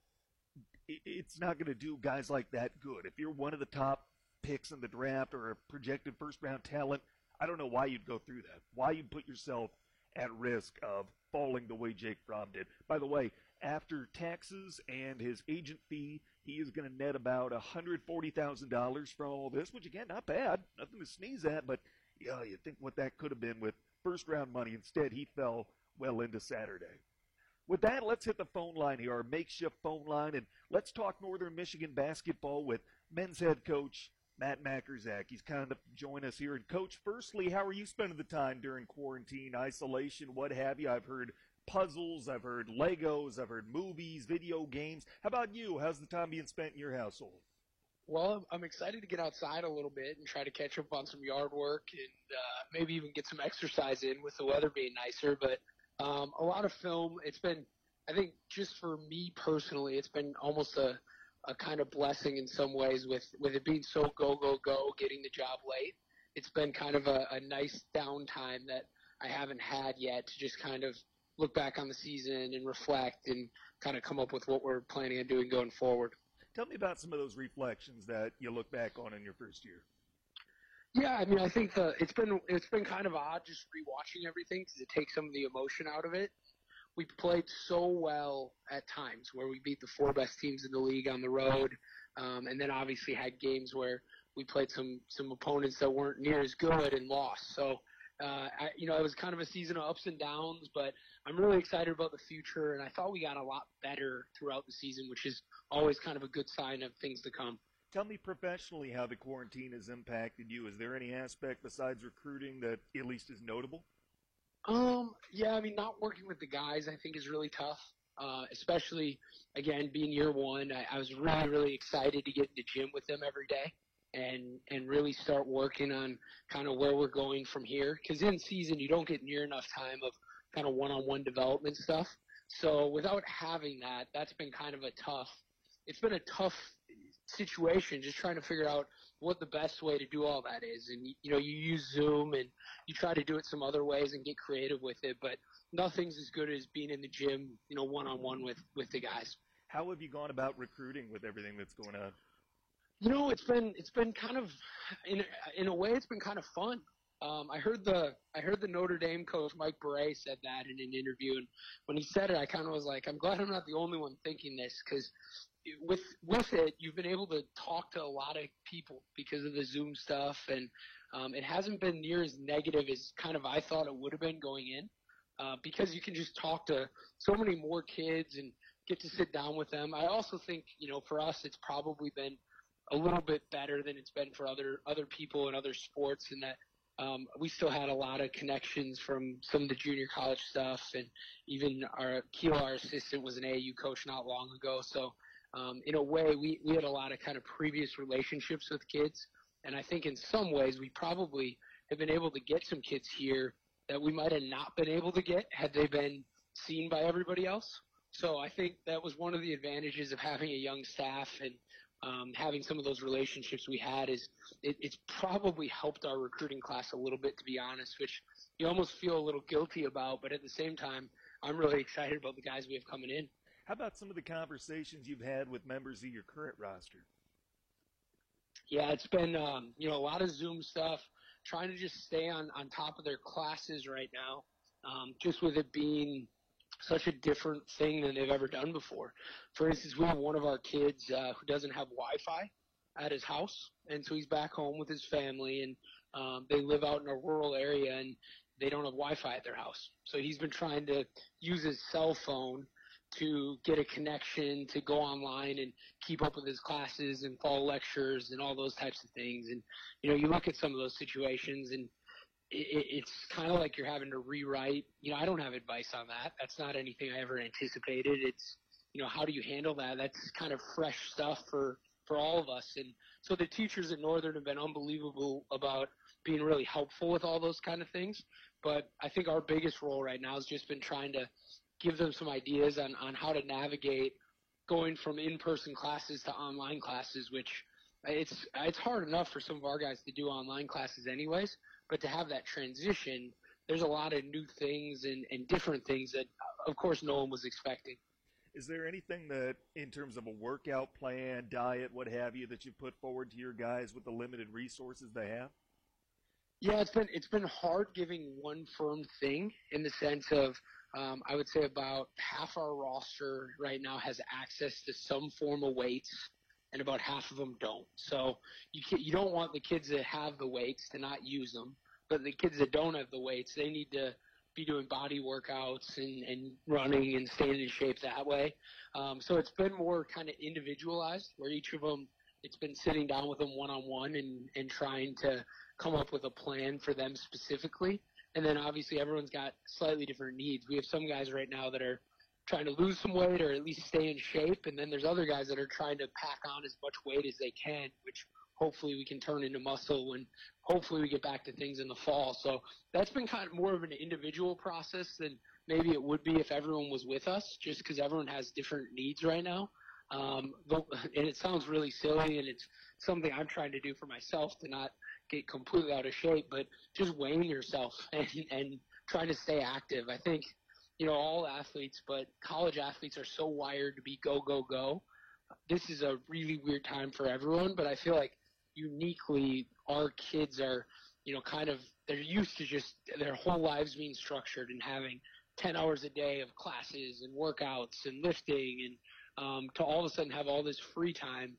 Speaker 1: it's not going to do guys like that good. If you're one of the top picks in the draft or a projected first round talent, I don't know why you'd go through that. Why you'd put yourself at risk of falling the way Jake Fromm did. By the way, after taxes and his agent fee, he is going to net about $140,000 from all this, which again, not bad, nothing to sneeze at, but yeah, you think what that could have been with first round money. Instead, he fell well into Saturday. With that, let's hit the phone line here, our makeshift phone line, and let's talk Northern Michigan basketball with men's head coach Matt Majkrzak. He's kind of join us here. And coach, firstly, how are you spending the time during quarantine, isolation, what have you? I've heard puzzles, I've heard Legos, I've heard movies, video games. How about you? How's the time being spent in your household?
Speaker 5: Well, I'm excited to get outside a little bit and try to catch up on some yard work and uh, maybe even get some exercise in with the weather being nicer. But um, a lot of film. It's been, I think, just for me personally, it's been almost a, a kind of blessing in some ways with with it being so go go go, getting the job late. It's been kind of a, a nice downtime that I haven't had yet to just kind of look back on the season and reflect and kind of come up with what we're planning on doing going forward.
Speaker 1: Tell me about some of those reflections that you look back on in your first year.
Speaker 5: Yeah, I mean, I think the it's been it's been kind of odd just rewatching everything because it takes some of the emotion out of it. We played so well at times where we beat the four best teams in the league on the road, um, and then obviously had games where we played some some opponents that weren't near as good and lost. So, uh, I, you know, it was kind of a season of ups and downs, but I'm really excited about the future, and I thought we got a lot better throughout the season, which is always kind of a good sign of things to come.
Speaker 1: Tell me professionally how the quarantine has impacted you. Is there any aspect besides recruiting that at least is notable?
Speaker 5: Um, yeah, I mean, not working with the guys, I think, is really tough. Uh, especially again being year one, I, I was really, really excited to get in the gym with them every day and and really start working on kind of where we're going from here. Because in season, you don't get near enough time of kind of one-on-one development stuff. So without having that, that's been kind of a tough. It's been a tough situation, just trying to figure out what the best way to do all that is. And you know, you use Zoom and you try to do it some other ways and get creative with it, but nothing's as good as being in the gym, you know, one on one with with the guys.
Speaker 1: How have you gone about recruiting with everything that's going on?
Speaker 5: You know, it's been it's been kind of in in a way it's been kind of fun. Um, I heard the I heard the Notre Dame coach Mike Brey said that in an interview, and when he said it, I kind of was like, I'm glad I'm not the only one thinking this because with with it, you've been able to talk to a lot of people because of the Zoom stuff, and um, it hasn't been near as negative as kind of I thought it would have been going in, uh, because you can just talk to so many more kids and get to sit down with them. I also think you know for us, it's probably been a little bit better than it's been for other other people in other sports, in that um, we still had a lot of connections from some of the junior college stuff, and even our Keel, our assistant, was an AAU coach not long ago, so um, in a way, we, we had a lot of kind of previous relationships with kids. And I think in some ways, we probably have been able to get some kids here that we might have not been able to get had they been seen by everybody else. So I think that was one of the advantages of having a young staff and um, having some of those relationships we had is it, it's probably helped our recruiting class a little bit, to be honest, which you almost feel a little guilty about. But at the same time, I'm really excited about the guys we have coming in.
Speaker 1: How about some of the conversations you've had with members of your current roster?
Speaker 5: Yeah, it's been um, you know a lot of Zoom stuff. Trying to just stay on on top of their classes right now, um, just with it being such a different thing than they've ever done before. For instance, we have one of our kids uh, who doesn't have Wi-Fi at his house, and so he's back home with his family, and um, they live out in a rural area, and they don't have Wi-Fi at their house. So he's been trying to use his cell phone to get a connection to go online and keep up with his classes and follow lectures and all those types of things. And you know, you look at some of those situations and it, it's kind of like you're having to rewrite. You know, I don't have advice on that. That's not anything I ever anticipated. It's you know, how do you handle that? That's kind of fresh stuff for for all of us. And so the teachers at Northern have been unbelievable about being really helpful with all those kind of things. But I think our biggest role right now has just been trying to give them some ideas on, on how to navigate going from in-person classes to online classes, which it's it's hard enough for some of our guys to do online classes anyways, but to have that transition, there's a lot of new things and, and different things that, of course, no one was expecting.
Speaker 1: Is there anything that, in terms of a workout plan, diet, what have you, that you put forward to your guys with the limited resources they have?
Speaker 5: Yeah, it's been it's been hard giving one firm thing in the sense of um, I would say about half our roster right now has access to some form of weights, and about half of them don't. So you can, you don't want the kids that have the weights to not use them, but the kids that don't have the weights, they need to be doing body workouts and, and running and staying in shape that way. Um, so it's been more kind of individualized, where each of them, it's been sitting down with them one on one and and trying to come up with a plan for them specifically. And then obviously everyone's got slightly different needs. We have some guys right now that are trying to lose some weight or at least stay in shape, and then there's other guys that are trying to pack on as much weight as they can, which hopefully we can turn into muscle when hopefully we get back to things in the fall. So that's been kind of more of an individual process than maybe it would be if everyone was with us, just because everyone has different needs right now. Um, and it sounds really silly, and it's something I'm trying to do for myself to not get completely out of shape, but just weighing yourself and, and trying to stay active. I think, you know, all athletes, but college athletes are so wired to be go, go, go. This is a really weird time for everyone, but I feel like uniquely our kids are, you know, kind of, they're used to just their whole lives being structured and having 10 hours a day of classes and workouts and lifting and um, to all of a sudden have all this free time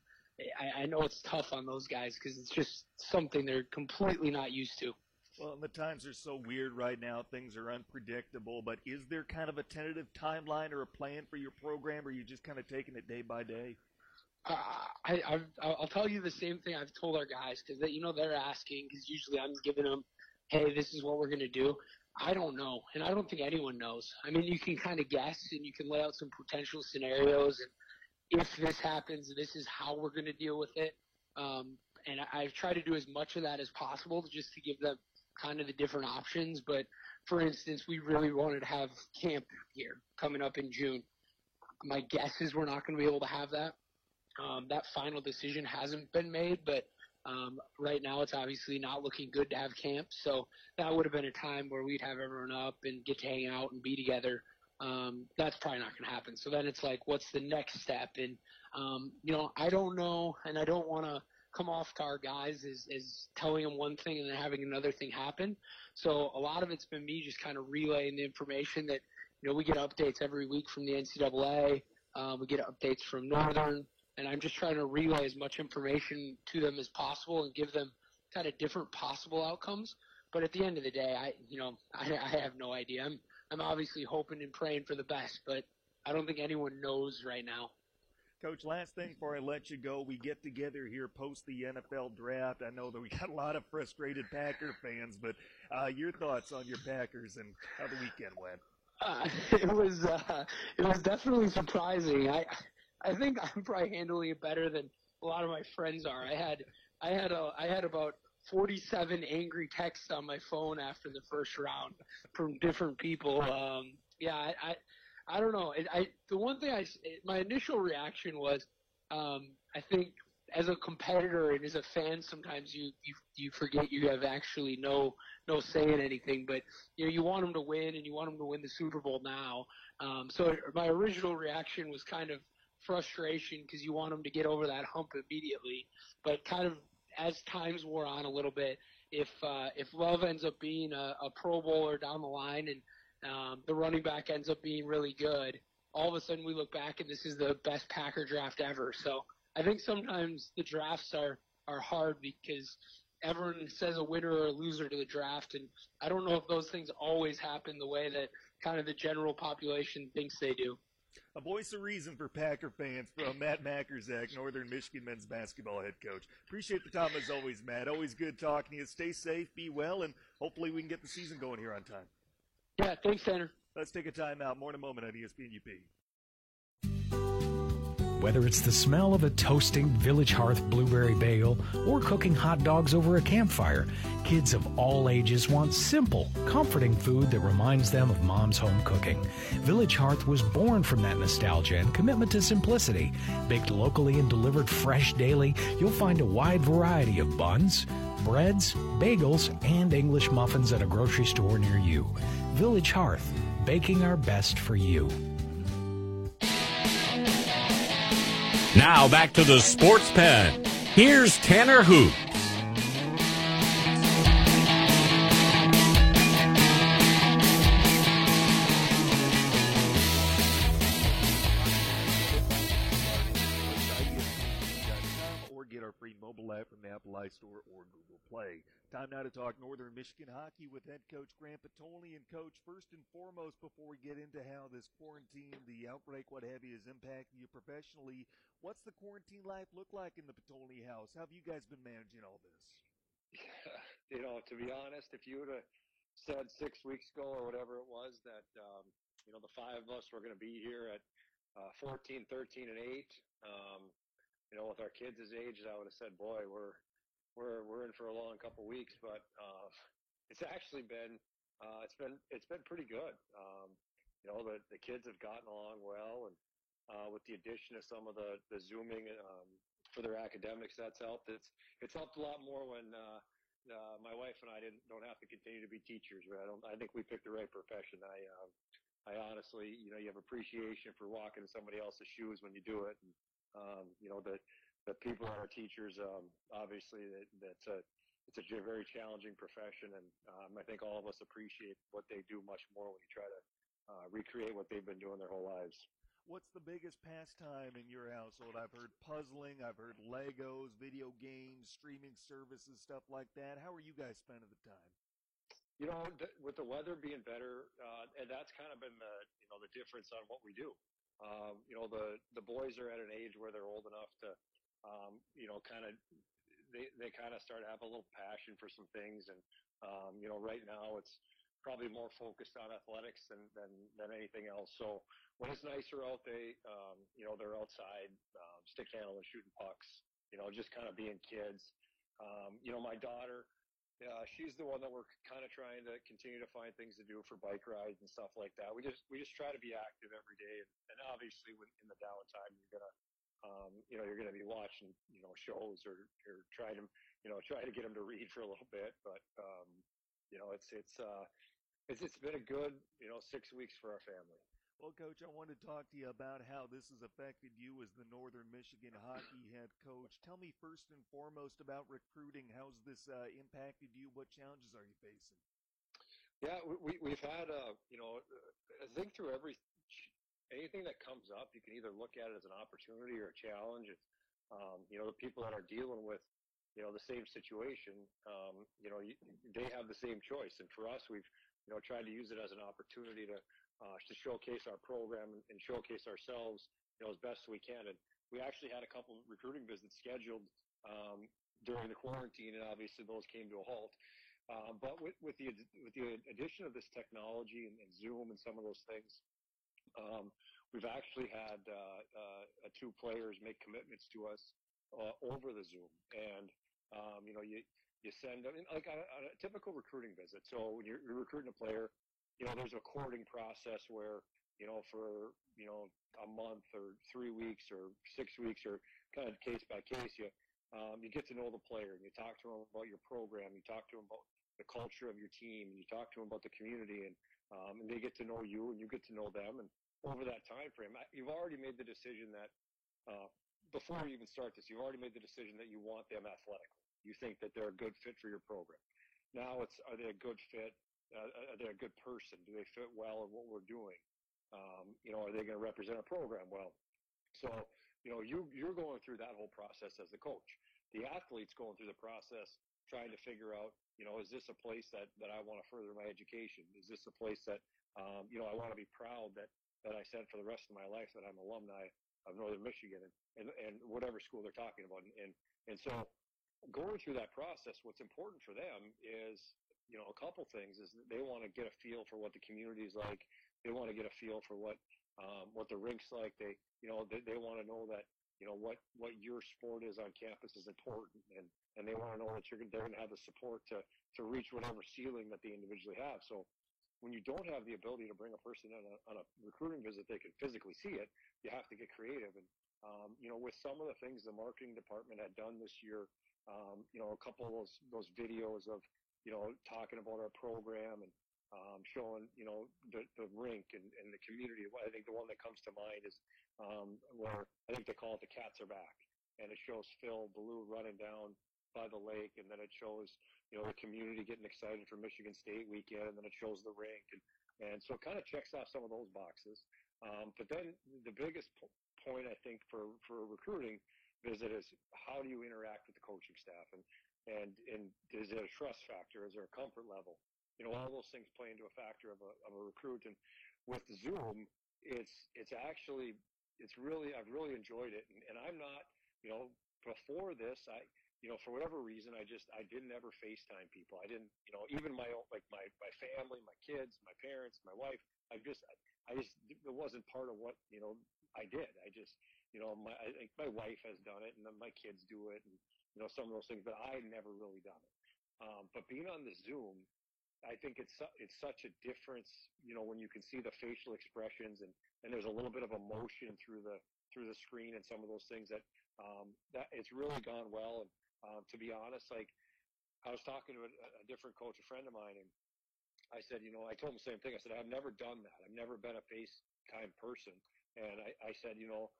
Speaker 5: I, I know it's tough on those guys because it's just something they're completely not used to.
Speaker 1: Well, and the times are so weird right now. Things are unpredictable. But is there kind of a tentative timeline or a plan for your program, or are you just kind of taking it day by day?
Speaker 5: Uh, I, I've, I'll tell you the same thing I've told our guys because you know they're asking because usually I'm giving them, hey, this is what we're gonna do. I don't know, and I don't think anyone knows. I mean, you can kind of guess and you can lay out some potential scenarios and if this happens, this is how we're going to deal with it. Um, and I, I've tried to do as much of that as possible just to give them kind of the different options. But for instance, we really wanted to have camp here coming up in June. My guess is we're not going to be able to have that. Um, that final decision hasn't been made, but um, right now it's obviously not looking good to have camp. So that would have been a time where we'd have everyone up and get to hang out and be together um, that's probably not going to happen. So then it's like, what's the next step? And um, you know, I don't know, and I don't want to come off to our guys as, as telling them one thing and then having another thing happen. So a lot of it's been me just kind of relaying the information that you know we get updates every week from the NCAA. Um, we get updates from Northern, and I'm just trying to relay as much information to them as possible and give them kind of different possible outcomes. But at the end of the day, I you know I, I have no idea. I'm I'm obviously hoping and praying for the best, but I don't think anyone knows right now.
Speaker 1: Coach, last thing before I let you go, we get together here post the NFL draft. I know that we got a lot of frustrated Packer fans, but uh, your thoughts on your Packers and how the weekend went?
Speaker 5: Uh, it was uh, it was definitely surprising. I I think I'm probably handling it better than a lot of my friends are. I had I had a I had about 47 angry texts on my phone after the first round from different people. Um, yeah, I, I, I don't know. I, I, the one thing I, my initial reaction was, um, I think as a competitor and as a fan, sometimes you, you, you forget you have actually no, no say in anything, but you know, you want them to win and you want them to win the Super Bowl now. Um, so my original reaction was kind of frustration because you want them to get over that hump immediately, but kind of as times wore on a little bit, if uh, if Love ends up being a, a Pro Bowler down the line and um, the running back ends up being really good, all of a sudden we look back and this is the best Packer draft ever. So I think sometimes the drafts are are hard because everyone says a winner or a loser to the draft, and I don't know if those things always happen the way that kind of the general population thinks they do.
Speaker 1: A voice of reason for Packer fans from Matt Majkrzak, Northern Michigan men's basketball head coach. Appreciate the time as always, Matt. Always good talking to you. Stay safe, be well, and hopefully we can get the season going here on time.
Speaker 5: Yeah, thanks, Tanner.
Speaker 1: Let's take a time out. More in a moment on ESPN UP.
Speaker 6: Whether it's the smell of a toasting Village Hearth blueberry bagel or cooking hot dogs over a campfire, kids of all ages want simple, comforting food that reminds them of mom's home cooking. Village Hearth was born from that nostalgia and commitment to simplicity. Baked locally and delivered fresh daily, you'll find a wide variety of buns, breads, bagels, and English muffins at a grocery store near you. Village Hearth, baking our best for you.
Speaker 3: Now back to the sports pen. Here's Tanner Hoop.
Speaker 1: Now to talk Northern Michigan hockey with head coach Grant Potulny. And coach, first and foremost, before we get into how this quarantine, the outbreak, what have you, is impacting you professionally, what's the quarantine life look like in the Potulny house? How have you guys been managing all this?
Speaker 7: you know, to be honest, if you would have said six weeks ago or whatever it was that, um, you know, the five of us were going to be here at uh, 14, 13, and 8, um, you know, with our kids' ages, I would have said, boy, we're we're we're in for a long couple weeks. But uh, it's actually been uh, it's been it's been pretty good. Um, you know, the the kids have gotten along well, and uh, with the addition of some of the the zooming um, for their academics, that's helped. It's it's helped a lot more when. Uh, uh, my wife and I didn't don't have to continue to be teachers. But I don't. I think we picked the right profession. I um, I honestly, you know, you have appreciation for walking in somebody else's shoes when you do it. And, um, you know, the, the people that are teachers, um, obviously that, that's a, it's a very challenging profession. And, um, I think all of us appreciate what they do much more when you try to, uh, recreate what they've been doing their whole lives.
Speaker 1: What's the biggest pastime in your household? I've heard puzzling, I've heard Legos, video games, streaming services, stuff like that. How are you guys spending the time?
Speaker 7: You know, th- with the weather being better, uh, and that's kind of been the you know the difference on what we do. Um, you know, the the boys are at an age where they're old enough to, um, you know, kind of they they kind of start to have a little passion for some things, and um, you know, right now it's probably more focused on athletics than than than anything else. So when it's nicer out, they um, you know they're outside um, stick handling, shooting pucks. You know, just kind of being kids. Um, you know, my daughter uh, she's the one that we're kind of trying to continue to find things to do for bike rides and stuff like that. We just we just try to be active every day, and, and obviously when in the downtime you're gonna um, you know you're gonna be watching you know shows or or try to you know try to get them to read for a little bit. But um, you know it's it's uh, it's it's been a good you know six weeks for our family.
Speaker 1: Well, Coach, I want to talk to you about how this has affected you as the Northern Michigan hockey head coach. Tell me first and foremost about recruiting. How's this uh, impacted you? What challenges are you facing?
Speaker 7: Yeah, we, we've had, uh, you know, I think through every anything that comes up, you can either look at it as an opportunity or a challenge. Um, you know, the people that are dealing with, you know, the same situation, um, you know, they have the same choice. And for us, we've, you know, tried to use it as an opportunity to uh, to showcase our program and showcase ourselves, you know, as best we can. And we actually had a couple recruiting visits scheduled um, during the quarantine, and obviously those came to a halt. Uh, but with, with the with the addition of this technology and, and Zoom and some of those things, um, we've actually had uh, uh, two players make commitments to us uh, over the Zoom, and um, you know you you send like a, a typical recruiting visit. So when you're, you're recruiting a player, you know, there's a courting process where, you know, for, you know, a month or three weeks or six weeks or kind of case by case, you, um, you get to know the player and you talk to them about your program, you talk to them about the culture of your team, and you talk to them about the community and, um, and they get to know you and you get to know them. And over that time frame, you've already made the decision that, uh, before you even start this, you've already made the decision that you want them athletically. you think that they're a good fit for your program. Now it's are they a good fit? Uh, are they a good person? Do they fit well in what we're doing? Um, you know, are they going to represent a program well? So, you know, you you're going through that whole process as the coach. The athlete's going through the process trying to figure out, you know, is this a place that that I want to further my education? Is this a place that um, you know I want to be proud that that I said for the rest of my life that I'm alumni of Northern Michigan and, and, and whatever school they're talking about. And, and so going through that process, what's important for them is, you know, a couple things is that they want to get a feel for what the community is like. They want to get a feel for what, um, what the rink's like. They, you know, they, they want to know that, you know, what, what your sport is on campus is important. And, and they want to know that you're, they're going to have the support to, to reach whatever ceiling that they individually have. So when you don't have the ability to bring a person on a, on a recruiting visit, they can physically see it. You have to get creative. And, um, you know, with some of the things the marketing department had done this year, um, you know, a couple of those, those videos of, you know, talking about our program and, um, showing, you know, the, the rink and, and the community. I think the one that comes to mind is, um, where I think they call it the cats are back and it shows Phil Blue running down by the lake, and then it shows you know the community getting excited for Michigan State weekend, and then it shows the rink, and and so it kind of checks off some of those boxes. Um, but then the biggest p- point I think for for a recruiting visit is how do you interact with the coaching staff, and and and is there a trust factor? Is there a comfort level? You know, all those things play into a factor of a of a recruit, and with Zoom, it's it's actually it's really I've really enjoyed it, and, and I'm not you know before this I you know, for whatever reason, I just I didn't ever FaceTime people. I didn't, you know, even my own like my my family, my kids, my parents, my wife. I just I just it wasn't part of what you know I did. I just you know my I think my wife has done it, and then my kids do it, and you know some of those things, but I never really done it. Um, but being on the Zoom, I think it's it's such a difference. You know, when you can see the facial expressions and and there's a little bit of emotion through the through the screen and some of those things that um, that it's really gone well. And um, to be honest, like I was talking to a, a different coach, a friend of mine, and I said, you know, I told him the same thing. I said, I've never done that. I've never been a face FaceTime person. And I, I said, you know,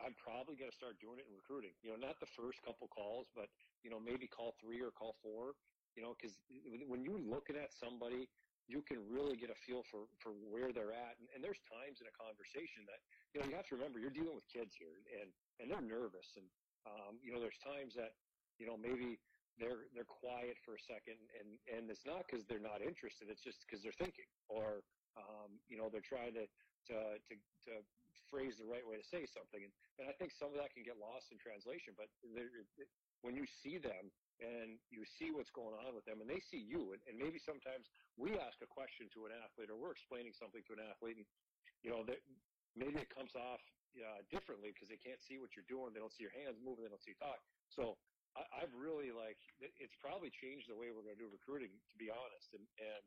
Speaker 7: I'm probably going to start doing it in recruiting. You know, not the first couple calls, but, you know, maybe call three or call four, you know, because when you're looking at somebody, you can really get a feel for, for where they're at. And, and there's times in a conversation that, you know, you have to remember you're dealing with kids here and, and they're nervous. And, um, you know, there's times that, you know, maybe they're they're quiet for a second, and and it's not because they're not interested. It's just because they're thinking, or um, you know, they're trying to to to to phrase the right way to say something. And and I think some of that can get lost in translation. But when you see them and you see what's going on with them, and they see you, and, and maybe sometimes we ask a question to an athlete, or we're explaining something to an athlete, and you know that maybe it comes off uh, differently because they can't see what you're doing. They don't see your hands moving. They don't see talk. So I, have really like it's probably changed the way we're going to do recruiting, to be honest, and and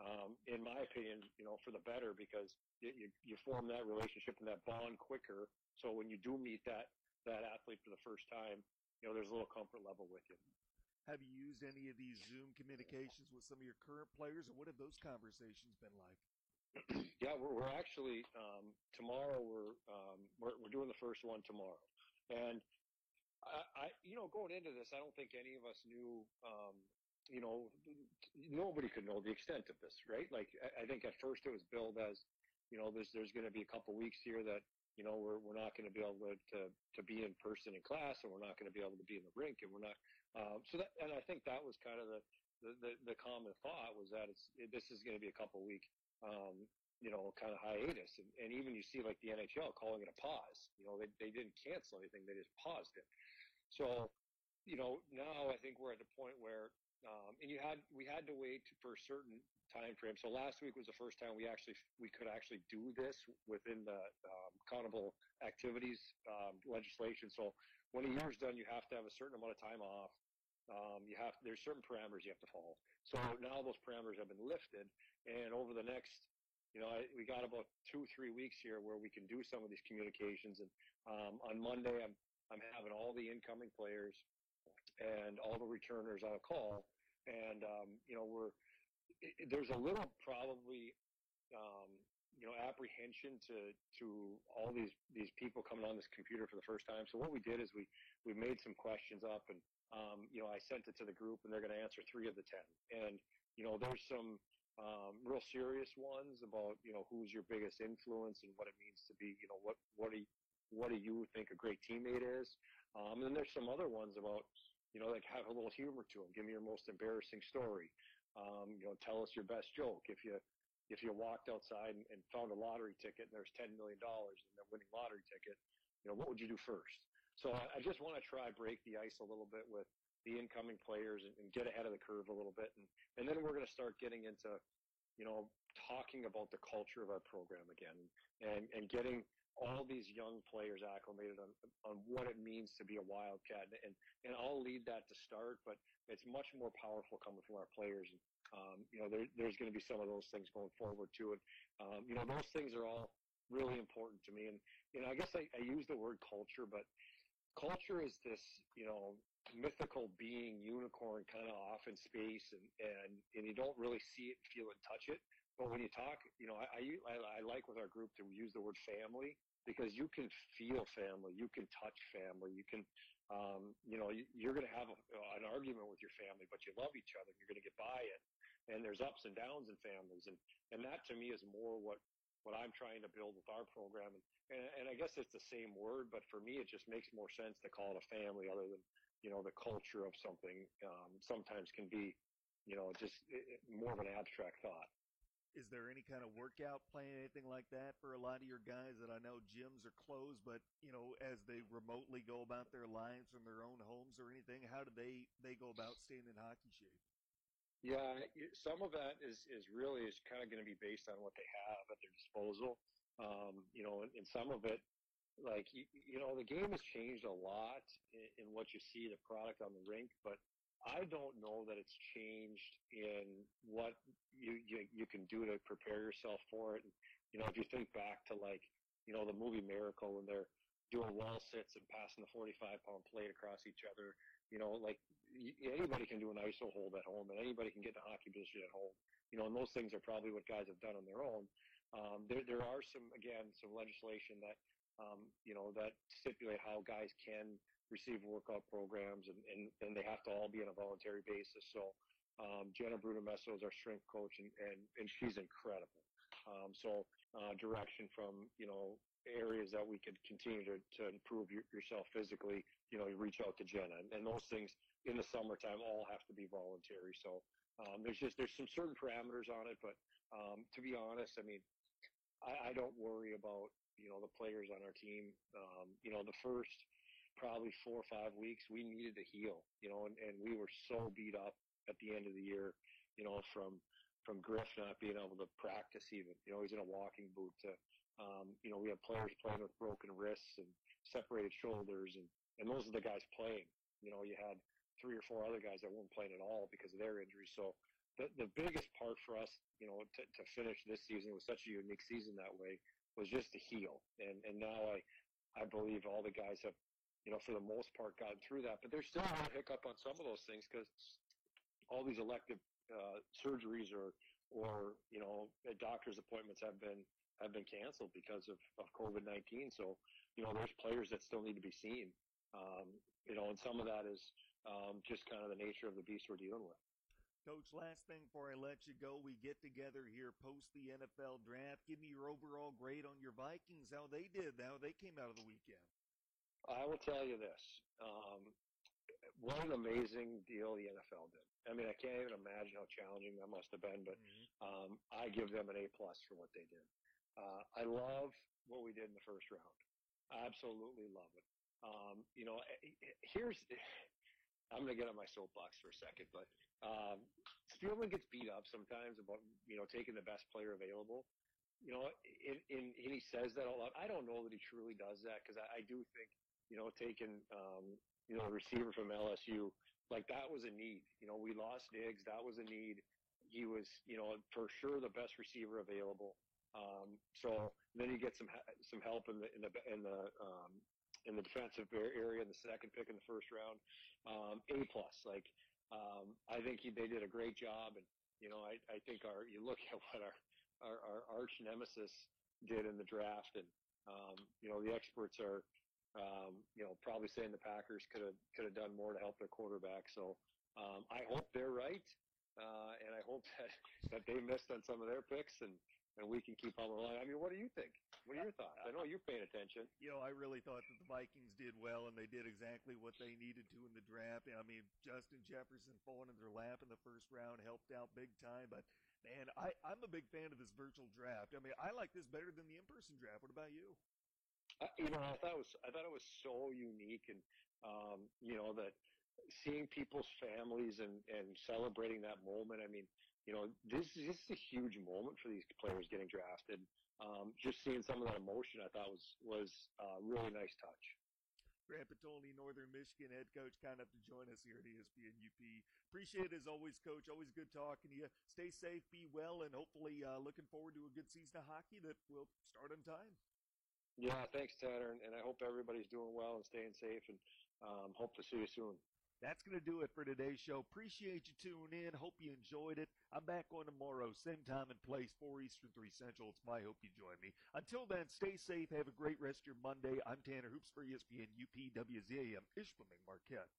Speaker 7: um, in my opinion, you know, for the better because it, you you form that relationship and that bond quicker. So when you do meet that that athlete for the first time, you know, there's a little comfort level with you.
Speaker 1: Have you used any of these Zoom communications with some of your current players, and what have those conversations been like?
Speaker 7: yeah, we're, we're actually um, tomorrow. We're, um, we're we're doing the first one tomorrow, and I, I, you know, going into this, I don't think any of us knew, um, you know, nobody could know the extent of this, right? Like, I, I think at first it was billed as, you know, there's there's going to be a couple weeks here that, you know, we're we're not going to be able to, to to be in person in class, and we're not going to be able to be in the rink, and we're not. Um, so that, and I think that was kind of the the, the, the common thought was that it's it, this is going to be a couple week um, you know, kind of hiatus. And, and even you see like the NHL calling it a pause. You know, they, they didn't cancel anything; they just paused it. So, you know, now I think we're at the point where, um, and you had we had to wait for a certain time frame. So last week was the first time we actually we could actually do this within the um, accountable activities um, legislation. So when a year's done, you have to have a certain amount of time off. Um, you have there's certain parameters you have to follow. So now those parameters have been lifted, and over the next you know, I, we got about two, three weeks here where we can do some of these communications. And um, on Monday, I'm I'm having all the incoming players and all the returners on a call, and um, you know, we're it, there's a little probably um, you know apprehension to to all these these people coming on this computer for the first time. So what we did is we we made some questions up, and um, you know, I sent it to the group, and they're going to answer three of the ten. And you know, there's some um, real serious ones about you know who's your biggest influence and what it means to be, you know, what what do you, what do you think a great teammate is? Um, and then there's some other ones about you know, like have a little humor to them. Give me your most embarrassing story. Um, you know, tell us your best joke. If you if you walked outside and, and found a lottery ticket and there's ten million dollars in the winning lottery ticket, you know, what would you do first? So I, I just want to try break the ice a little bit with the incoming players and, and get ahead of the curve a little bit, and and then we're going to start getting into, you know, talking about the culture of our program again, and and getting all these young players acclimated on on what it means to be a wildcat and and I'll lead that to start but it's much more powerful coming from our players and um, you know, there, there's going to be some of those things going forward too. And, um, you know, those things are all really important to me. And, you know, I guess I, I use the word culture, but culture is this, you know, mythical being, unicorn kind of off in space and, and, and you don't really see it, feel it, touch it. But when you talk, you know, I, I, I like with our group to use the word family because you can feel family, you can touch family, you can, um, you know, you're going to have a, an argument with your family, but you love each other. You're going to get by it and there's ups and downs in families and and that to me is more what what I'm trying to build with our program and, and and I guess it's the same word but for me it just makes more sense to call it a family other than you know the culture of something um, sometimes can be you know just it, more of an abstract thought
Speaker 1: is there any kind of workout plan, anything like that for a lot of your guys that I know gyms are closed, but you know, as they remotely go about their lives from their own homes or anything, how do they they go about staying in hockey shape?
Speaker 7: Yeah, some of that is is really is kind of going to be based on what they have at their disposal. Um, you know, and, and some of it, like you, you know, the game has changed a lot in, in what you see the product on the rink, but I don't know that it's changed in what you, you you can do to prepare yourself for it. And, you know, if you think back to like, you know, the movie Miracle when they're doing wall sits and passing the 45 pound plate across each other, you know, like anybody can do an ISO hold at home, and anybody can get a hockey position at home. You know, and those things are probably what guys have done on their own. Um, there, there are some, again, some legislation that, um, you know, that stipulate how guys can receive workout programs, and, and, and they have to all be on a voluntary basis. So, um, Jenna Brunemesso is our strength coach, and, and, and she's incredible. Um, so, uh, direction from, you know, areas that we could continue to, to improve your, yourself physically, you know, you reach out to Jenna. And, and those things in the summertime all have to be voluntary. So um, there's just there's some certain parameters on it, but um, to be honest, I mean, I, I don't worry about you know the players on our team. Um, you know, the first probably four or five weeks we needed to heal. You know, and, and we were so beat up at the end of the year. You know, from from Griff not being able to practice even. You know, he's in a walking boot to um, you know, we have players playing with broken wrists and separated shoulders, and, and those are the guys playing. You know, you had three or four other guys that weren't playing at all because of their injuries. So the, the biggest part for us, you know, to, to finish this season with such a unique season that way was just to heal. And, and now I, I believe all the guys have, you know, for the most part gotten through that, but there's still a hiccup on some of those things because all these elective uh, surgeries or, or, you know, doctor's appointments have been have been canceled because of, of COVID 19. So, you know, there's players that still need to be seen. Um, you know, and some of that is um, just kind of the nature of the beast we're dealing with.
Speaker 1: Coach, last thing before I let you go, we get together here post the NFL draft. Give me your overall grade on your Vikings, how they did, how they came out of the weekend.
Speaker 7: I will tell you this. Um, what an amazing deal the NFL did. I mean, I can't even imagine how challenging that must have been, but mm-hmm. um, I give them an A plus for what they did. Uh, I love what we did in the first round. I absolutely love it. Um, you know, eh, eh, here's, I'm going to get on my soapbox for a second, but um, Spielman gets beat up sometimes about, you know, taking the best player available. You know, in, in, and he says that a lot. I don't know that he truly does that because I, I do think, you know, taking, um, you know, a receiver from LSU, like that was a need. You know, we lost Diggs. That was a need. He was, you know, for sure the best receiver available. Um, so then you get some some help in the in the in the um, in the defensive area in the second pick in the first round. Um, a plus, like um, I think he, they did a great job, and you know I, I think our you look at what our, our our arch nemesis did in the draft, and um, you know the experts are um, you know, probably saying the Packers could have could have done more to help their quarterback. So um, I hope they're right, uh, and I hope that that they missed on some of their picks and and we can keep on line. I mean, what do you think? What are your thoughts? I know you're paying attention.
Speaker 1: You know, I really thought that the Vikings did well, and they did exactly what they needed to in the draft. I mean, Justin Jefferson falling in their lap in the first round helped out big time. But man, I, I'm a big fan of this virtual draft. I mean, I like this better than the in-person draft. What about you?
Speaker 7: Uh, you know, I thought it was I thought it was so unique, and um, you know that seeing people's families and and celebrating that moment. I mean, you know, this, this is a huge moment for these players getting drafted. Um, just seeing some of that emotion, I thought was was a really nice touch.
Speaker 1: Grant Potulny, Northern Michigan head coach, kind enough to join us here at ESPN UP. Appreciate it as always, Coach. Always good talking to you. Stay safe, be well, and hopefully uh, looking forward to a good season of hockey that will start on time.
Speaker 7: Yeah, thanks, Tanner, and, and I hope everybody's doing well and staying safe, and um, hope to see you soon.
Speaker 1: That's going to do it for today's show. Appreciate you tuning in. Hope you enjoyed it. I'm back on tomorrow, same time and place, 4 Eastern, 3 Central. It's my hope you join me. Until then, stay safe. Have a great rest of your Monday. I'm Tanner Hoops for ESPN UP WZAM Ishpeming Marquette.